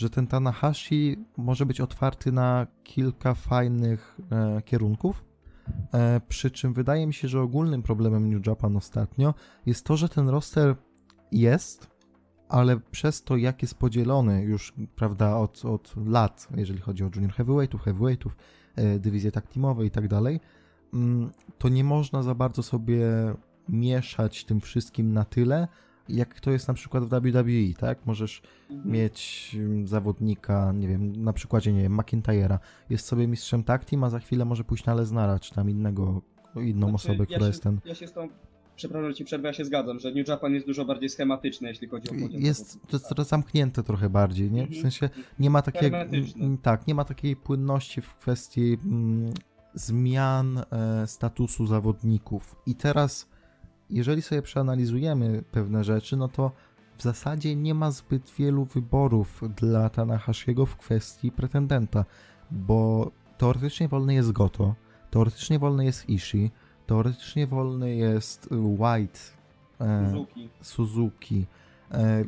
że ten Tanahashi może być otwarty na kilka fajnych e, kierunków. E, przy czym wydaje mi się, że ogólnym problemem New Japan ostatnio jest to, że ten roster jest, ale przez to, jak jest podzielony już, prawda, od, od lat, jeżeli chodzi o junior heavyweightów, heavyweightów, e, dywizje tak teamowe i tak dalej, mm, to nie można za bardzo sobie mieszać tym wszystkim na tyle, jak to jest na przykład w WWE, tak? Możesz mieć mm, zawodnika, nie wiem, na przykładzie, nie wiem, McIntyre'a, jest sobie mistrzem tag team, a za chwilę może pójść na Lesnara, czy tam innego, inną Znaczy, osobę, ja która się, jest ten... Ja się z tą, przepraszam, że ci przerwę, ja się zgadzam, że New Japan jest dużo bardziej schematyczny, jeśli chodzi o Jest to jest trochę zamknięte trochę bardziej, nie? W Mhm. sensie nie ma Hermetyczne. mm, tak, nie ma takiej płynności w kwestii mm, zmian e, statusu zawodników. I teraz, jeżeli sobie przeanalizujemy pewne rzeczy, no to w zasadzie nie ma zbyt wielu wyborów dla Tanahashiego w kwestii pretendenta, bo teoretycznie wolny jest Goto, teoretycznie wolny jest Ishii, teoretycznie wolny jest White, e, Suzuki. Suzuki. E,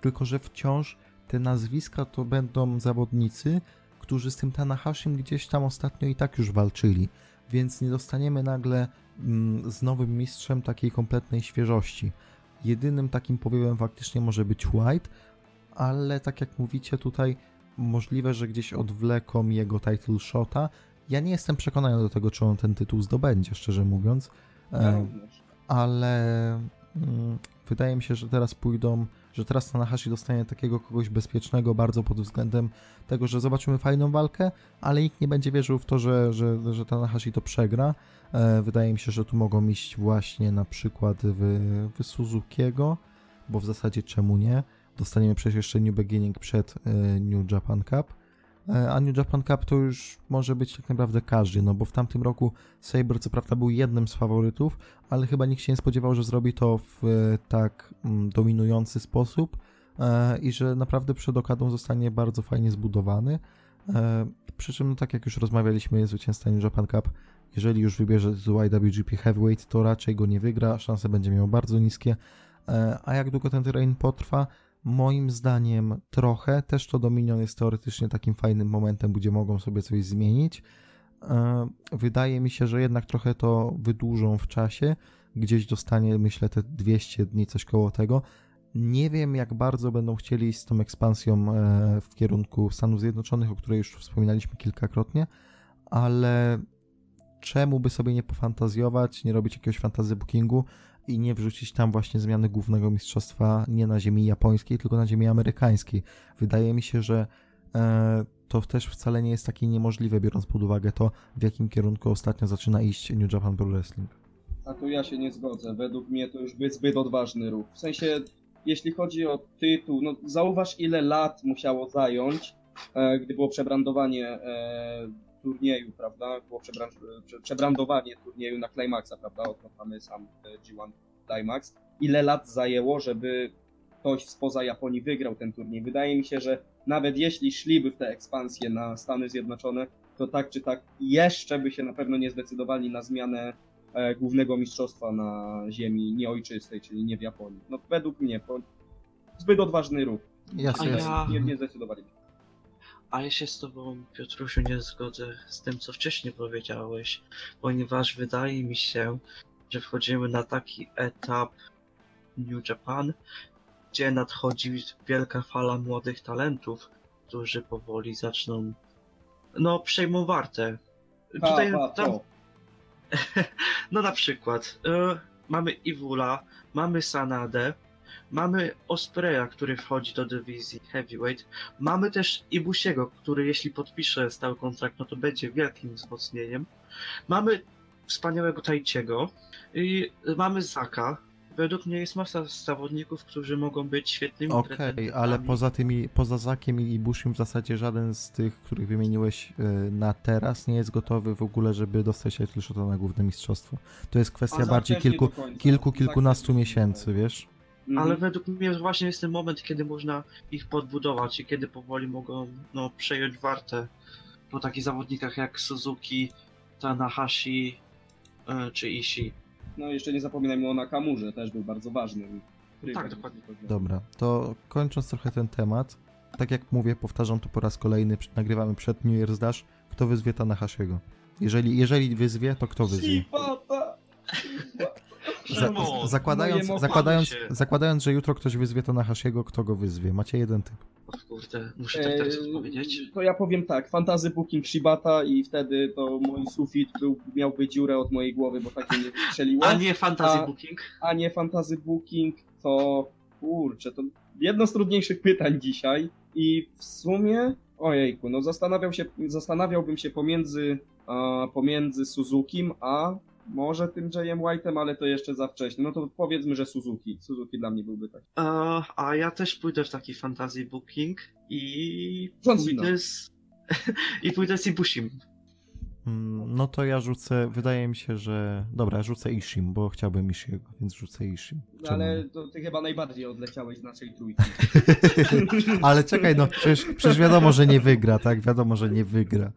tylko, że wciąż te nazwiska to będą zawodnicy, którzy z tym Tanahashim gdzieś tam ostatnio i tak już walczyli, więc nie dostaniemy nagle mm, z nowym mistrzem takiej kompletnej świeżości. Jedynym takim powiewem faktycznie może być White, ale tak jak mówicie tutaj, możliwe, że gdzieś odwleką jego title shota. Ja nie jestem przekonany do tego, czy on ten tytuł zdobędzie, szczerze mówiąc. Ja E, również. ale mm, wydaje mi się, że teraz pójdą, że teraz Tanahashi dostanie takiego kogoś bezpiecznego bardzo pod względem tego, że zobaczymy fajną walkę, ale nikt nie będzie wierzył w to, że, że, że Tanahashi to przegra. E, wydaje mi się, że tu mogą iść właśnie na przykład w, w Suzukiego, bo w zasadzie czemu nie? Dostaniemy przecież jeszcze New Beginning przed e, New Japan Cup. E, A New Japan Cup to już może być tak naprawdę każdy, no bo w tamtym roku Saber co prawda był jednym z faworytów, ale chyba nikt się nie spodziewał, że zrobi to w e, tak mm, dominujący sposób e, i że naprawdę przed okadą zostanie bardzo fajnie zbudowany. Przy czym, no, tak jak już rozmawialiśmy, zwycięzca New Japan Cup, jeżeli już wybierze z IWGP Heavyweight, to raczej go nie wygra, szanse będzie miał bardzo niskie. A jak długo ten terrain potrwa? Moim zdaniem trochę. Też to Dominion jest teoretycznie takim fajnym momentem, gdzie mogą sobie coś zmienić. E, Wydaje mi się, że jednak trochę to wydłużą w czasie, gdzieś dostanie, myślę, te 200 dni, coś koło tego. Nie wiem, jak bardzo będą chcieli z tą ekspansją e, w kierunku Stanów Zjednoczonych, o której już wspominaliśmy kilkakrotnie, ale czemu by sobie nie pofantazjować, nie robić jakiegoś fantasy bookingu i nie wrzucić tam właśnie zmiany głównego mistrzostwa nie na ziemi japońskiej, tylko na ziemi amerykańskiej. Wydaje mi się, że e, to też wcale nie jest takie niemożliwe, biorąc pod uwagę to, w jakim kierunku ostatnio zaczyna iść New Japan Pro Wrestling. A tu ja się nie zgodzę. Według mnie to już by zbyt odważny ruch. W sensie, jeśli chodzi o tytuł, no zauważ ile lat musiało zająć, e, gdy było przebrandowanie e, turnieju, prawda? Było przebran prze przebrandowanie turnieju na Climaxa, prawda? Oto mamy sam e, G1 Climax. Ile lat zajęło, żeby ktoś spoza Japonii wygrał ten turniej? Wydaje mi się, że nawet jeśli szliby w tę ekspansję na Stany Zjednoczone, to tak czy tak jeszcze by się na pewno nie zdecydowali na zmianę e, głównego mistrzostwa na ziemi nieojczystej, czyli nie w Japonii. No według mnie to zbyt odważny ruch. Jasne, jasne. ja- Nie, nie zdecydowali. A ja się z tobą, Piotrusiu, nie zgodzę z tym, co wcześniej powiedziałeś, ponieważ wydaje mi się, że wchodzimy na taki etap New Japan, gdzie nadchodzi wielka fala młodych talentów, którzy powoli zaczną, no, przejmą wartę. Pa, Tutaj, pa, tam, no na przykład, e, mamy Iwula, mamy Sanadę, mamy Ospreya, który wchodzi do dywizji Heavyweight, mamy też Ibusiego, który jeśli podpisze stały kontrakt, no to będzie wielkim wzmocnieniem. Mamy wspaniałego Tajciego i mamy Zaka. Według mnie jest masa zawodników, którzy mogą być świetnymi Okej, pretendentami. ale poza tymi, poza Zakiem i Bushim w zasadzie żaden z tych, których wymieniłeś e, na teraz nie jest gotowy w ogóle, żeby dostać się tylko na główne mistrzostwo. To jest kwestia bardziej kilku, kilku, Za kilkunastu wcześnie. miesięcy, wiesz? Mhm. Ale według mnie właśnie jest ten moment, kiedy można ich podbudować i kiedy powoli mogą no, przejąć wartę po takich zawodnikach jak Suzuki, Tanahashi e, czy Ishii. No jeszcze nie zapominajmy o Nakamurze, też był bardzo ważny. Tak, dokładnie. Dobra, to kończąc trochę ten temat, tak jak mówię, powtarzam to po raz kolejny, nagrywamy przed New Year's Dash, kto wyzwie Tanahashiego? Jeżeli, jeżeli wyzwie, to kto wyzwie? Sipata! Za, zakładając, zakładając, zakładając, że jutro ktoś wyzwie Tanahashiego, kto go wyzwie? Macie jeden typ. O kurde, muszę tak teraz Eee, odpowiedzieć. To ja powiem tak, fantazy booking Shibata i wtedy to mój sufit był, miałby dziurę od mojej głowy, bo takie nie strzeliło. A nie Fantasy a- Booking? a nie fantazy booking, to kurczę, to jedno z trudniejszych pytań dzisiaj i w sumie, ojejku, no zastanawiał się, zastanawiałbym się pomiędzy, a, pomiędzy Suzukim, a może tym Jayem White'em, ale to jeszcze za wcześnie. No to powiedzmy, że Suzuki. Suzuki dla mnie byłby tak. E, a ja też pójdę w taki Fantasy Booking i John pójdę z... i pójdę z Ibushim. Mm, No to ja rzucę, wydaje mi się, że... Dobra, ja rzucę Ishim, bo chciałbym Ishiego, więc rzucę Ishim. No, Czemu ale to ty chyba najbardziej odleciałeś z naszej trójki. Ale czekaj, no przecież, przecież wiadomo, że nie wygra, tak? Wiadomo, że nie wygra.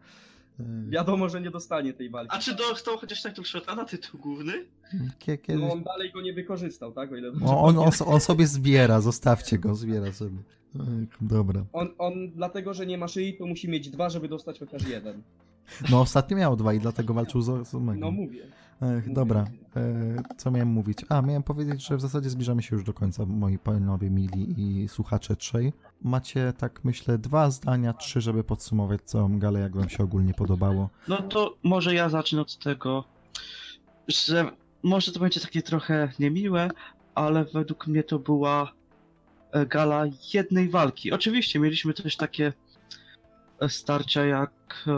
Yy, Wiadomo, że nie dostanie tej walki. A czy dostał chociaż title shota na tytuł główny? Kie- Kiedyś... No on dalej go nie wykorzystał, tak? O ile dobrze O, on, on, sobie zbiera, zostawcie go, zbiera sobie. Dobra. On, on dlatego, że nie ma szyi, to musi mieć dwa, żeby dostać chociaż jeden. No ostatnio miał dwa i dlatego walczył z, z Omegą. No mówię. Ech, dobra, e, co miałem mówić? A, miałem powiedzieć, że w zasadzie zbliżamy się już do końca, moi panowie mili i słuchacze trzej. Macie, tak myślę, dwa zdania, trzy, żeby podsumować całą galę, jak wam się ogólnie podobało. No to może ja zacznę od tego, że może to będzie takie trochę niemiłe, ale według mnie to była e, gala jednej walki. Oczywiście mieliśmy też takie e, starcia jak e,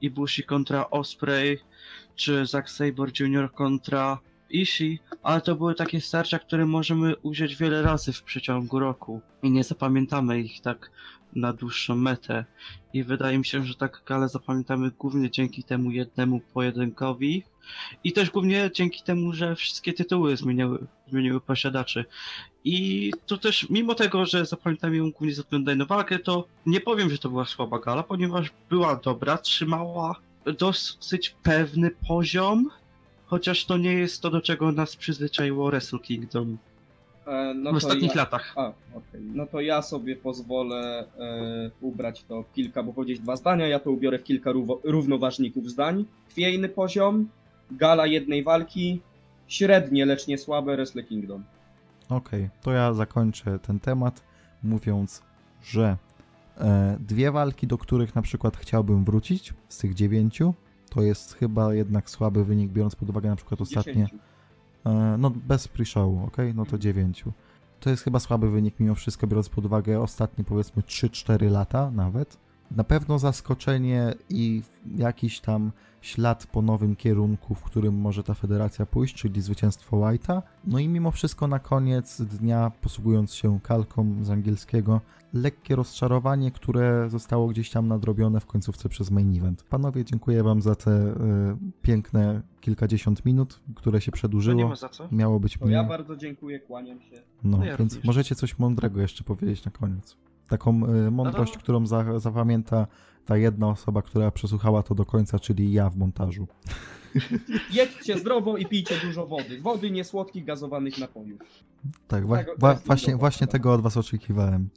Ibushi kontra Osprey, czy Zack Sabre Jr. kontra Ishii, ale to były takie starcia, które możemy ujrzeć wiele razy w przeciągu roku i nie zapamiętamy ich tak na dłuższą metę. I wydaje mi się, że tak galę zapamiętamy głównie dzięki temu jednemu pojedynkowi i też głównie dzięki temu, że wszystkie tytuły zmieniały, zmieniły posiadaczy. I to też, mimo tego, że zapamiętamy ją głównie ze względu na walkę, to nie powiem, że to była słaba gala, ponieważ była dobra, trzymała dosyć pewny poziom, chociaż to nie jest to, do czego nas przyzwyczaiło Wrestle Kingdom E, no w ostatnich ja... latach. A, okej. No to ja sobie pozwolę e, ubrać to w kilka, bo powiedzieć dwa zdania, ja to ubiorę w kilka rówo- równoważników zdań. Chwiejny poziom, gala jednej walki, średnie, lecz nie słabe Wrestle Kingdom. Okej, to ja zakończę ten temat mówiąc, że dwie walki, do których na przykład chciałbym wrócić z tych dziewięciu, to jest chyba jednak słaby wynik, biorąc pod uwagę na przykład ostatnie, 10. e, no bez pre-showu, ok? No to dziewięciu. To jest chyba słaby wynik mimo wszystko, biorąc pod uwagę ostatnie powiedzmy 3-4 lata nawet. Na pewno zaskoczenie i jakiś tam ślad po nowym kierunku, w którym może ta federacja pójść, czyli zwycięstwo White'a. No i mimo wszystko na koniec dnia, posługując się kalką z angielskiego, lekkie rozczarowanie, które zostało gdzieś tam nadrobione w końcówce przez main event. Panowie, dziękuję wam za te y, piękne kilkadziesiąt minut, które się To nie przedłużyło. ma za co. Miało być To ja mniej. bardzo dziękuję, kłaniam się. No, No ja więc również. możecie coś mądrego jeszcze powiedzieć na koniec. Taką y, mądrość, No to- którą za, zapamięta ta jedna osoba, która przesłuchała to do końca, czyli ja w montażu. Jedzcie zdrowo i pijcie dużo wody. Wody, niesłodkich, gazowanych napojów. Tak, wa- wa- właśnie, właśnie tego od was oczekiwałem.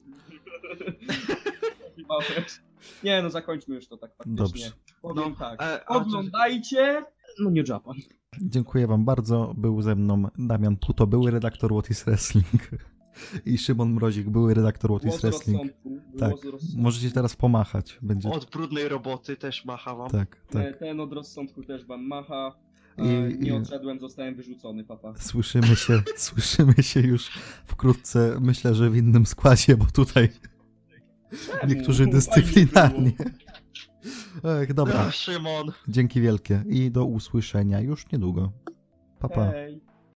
Nie no, zakończmy już to tak faktycznie. Dobrze. Powiem No, tak. e, a Oglądajcie! No nie Japan. Dziękuję wam bardzo. Był ze mną Damian Puto, były redaktor What is Wrestling. I Szymon Mrozik, były redaktor What is Wrestling. Tak, możecie teraz pomachać. Będzie... Od brudnej roboty też machałam. Tak, Te- tak. Ten od rozsądku też wam macha. I- E, i- Nie odszedłem, zostałem wyrzucony, papa. Słyszymy się, słyszymy się już wkrótce, myślę, że w innym składzie, bo tutaj niektórzy dyscyplinarnie. Ech, dobra. Ach, Szymon. Dzięki wielkie i do usłyszenia już niedługo. Pa, pa.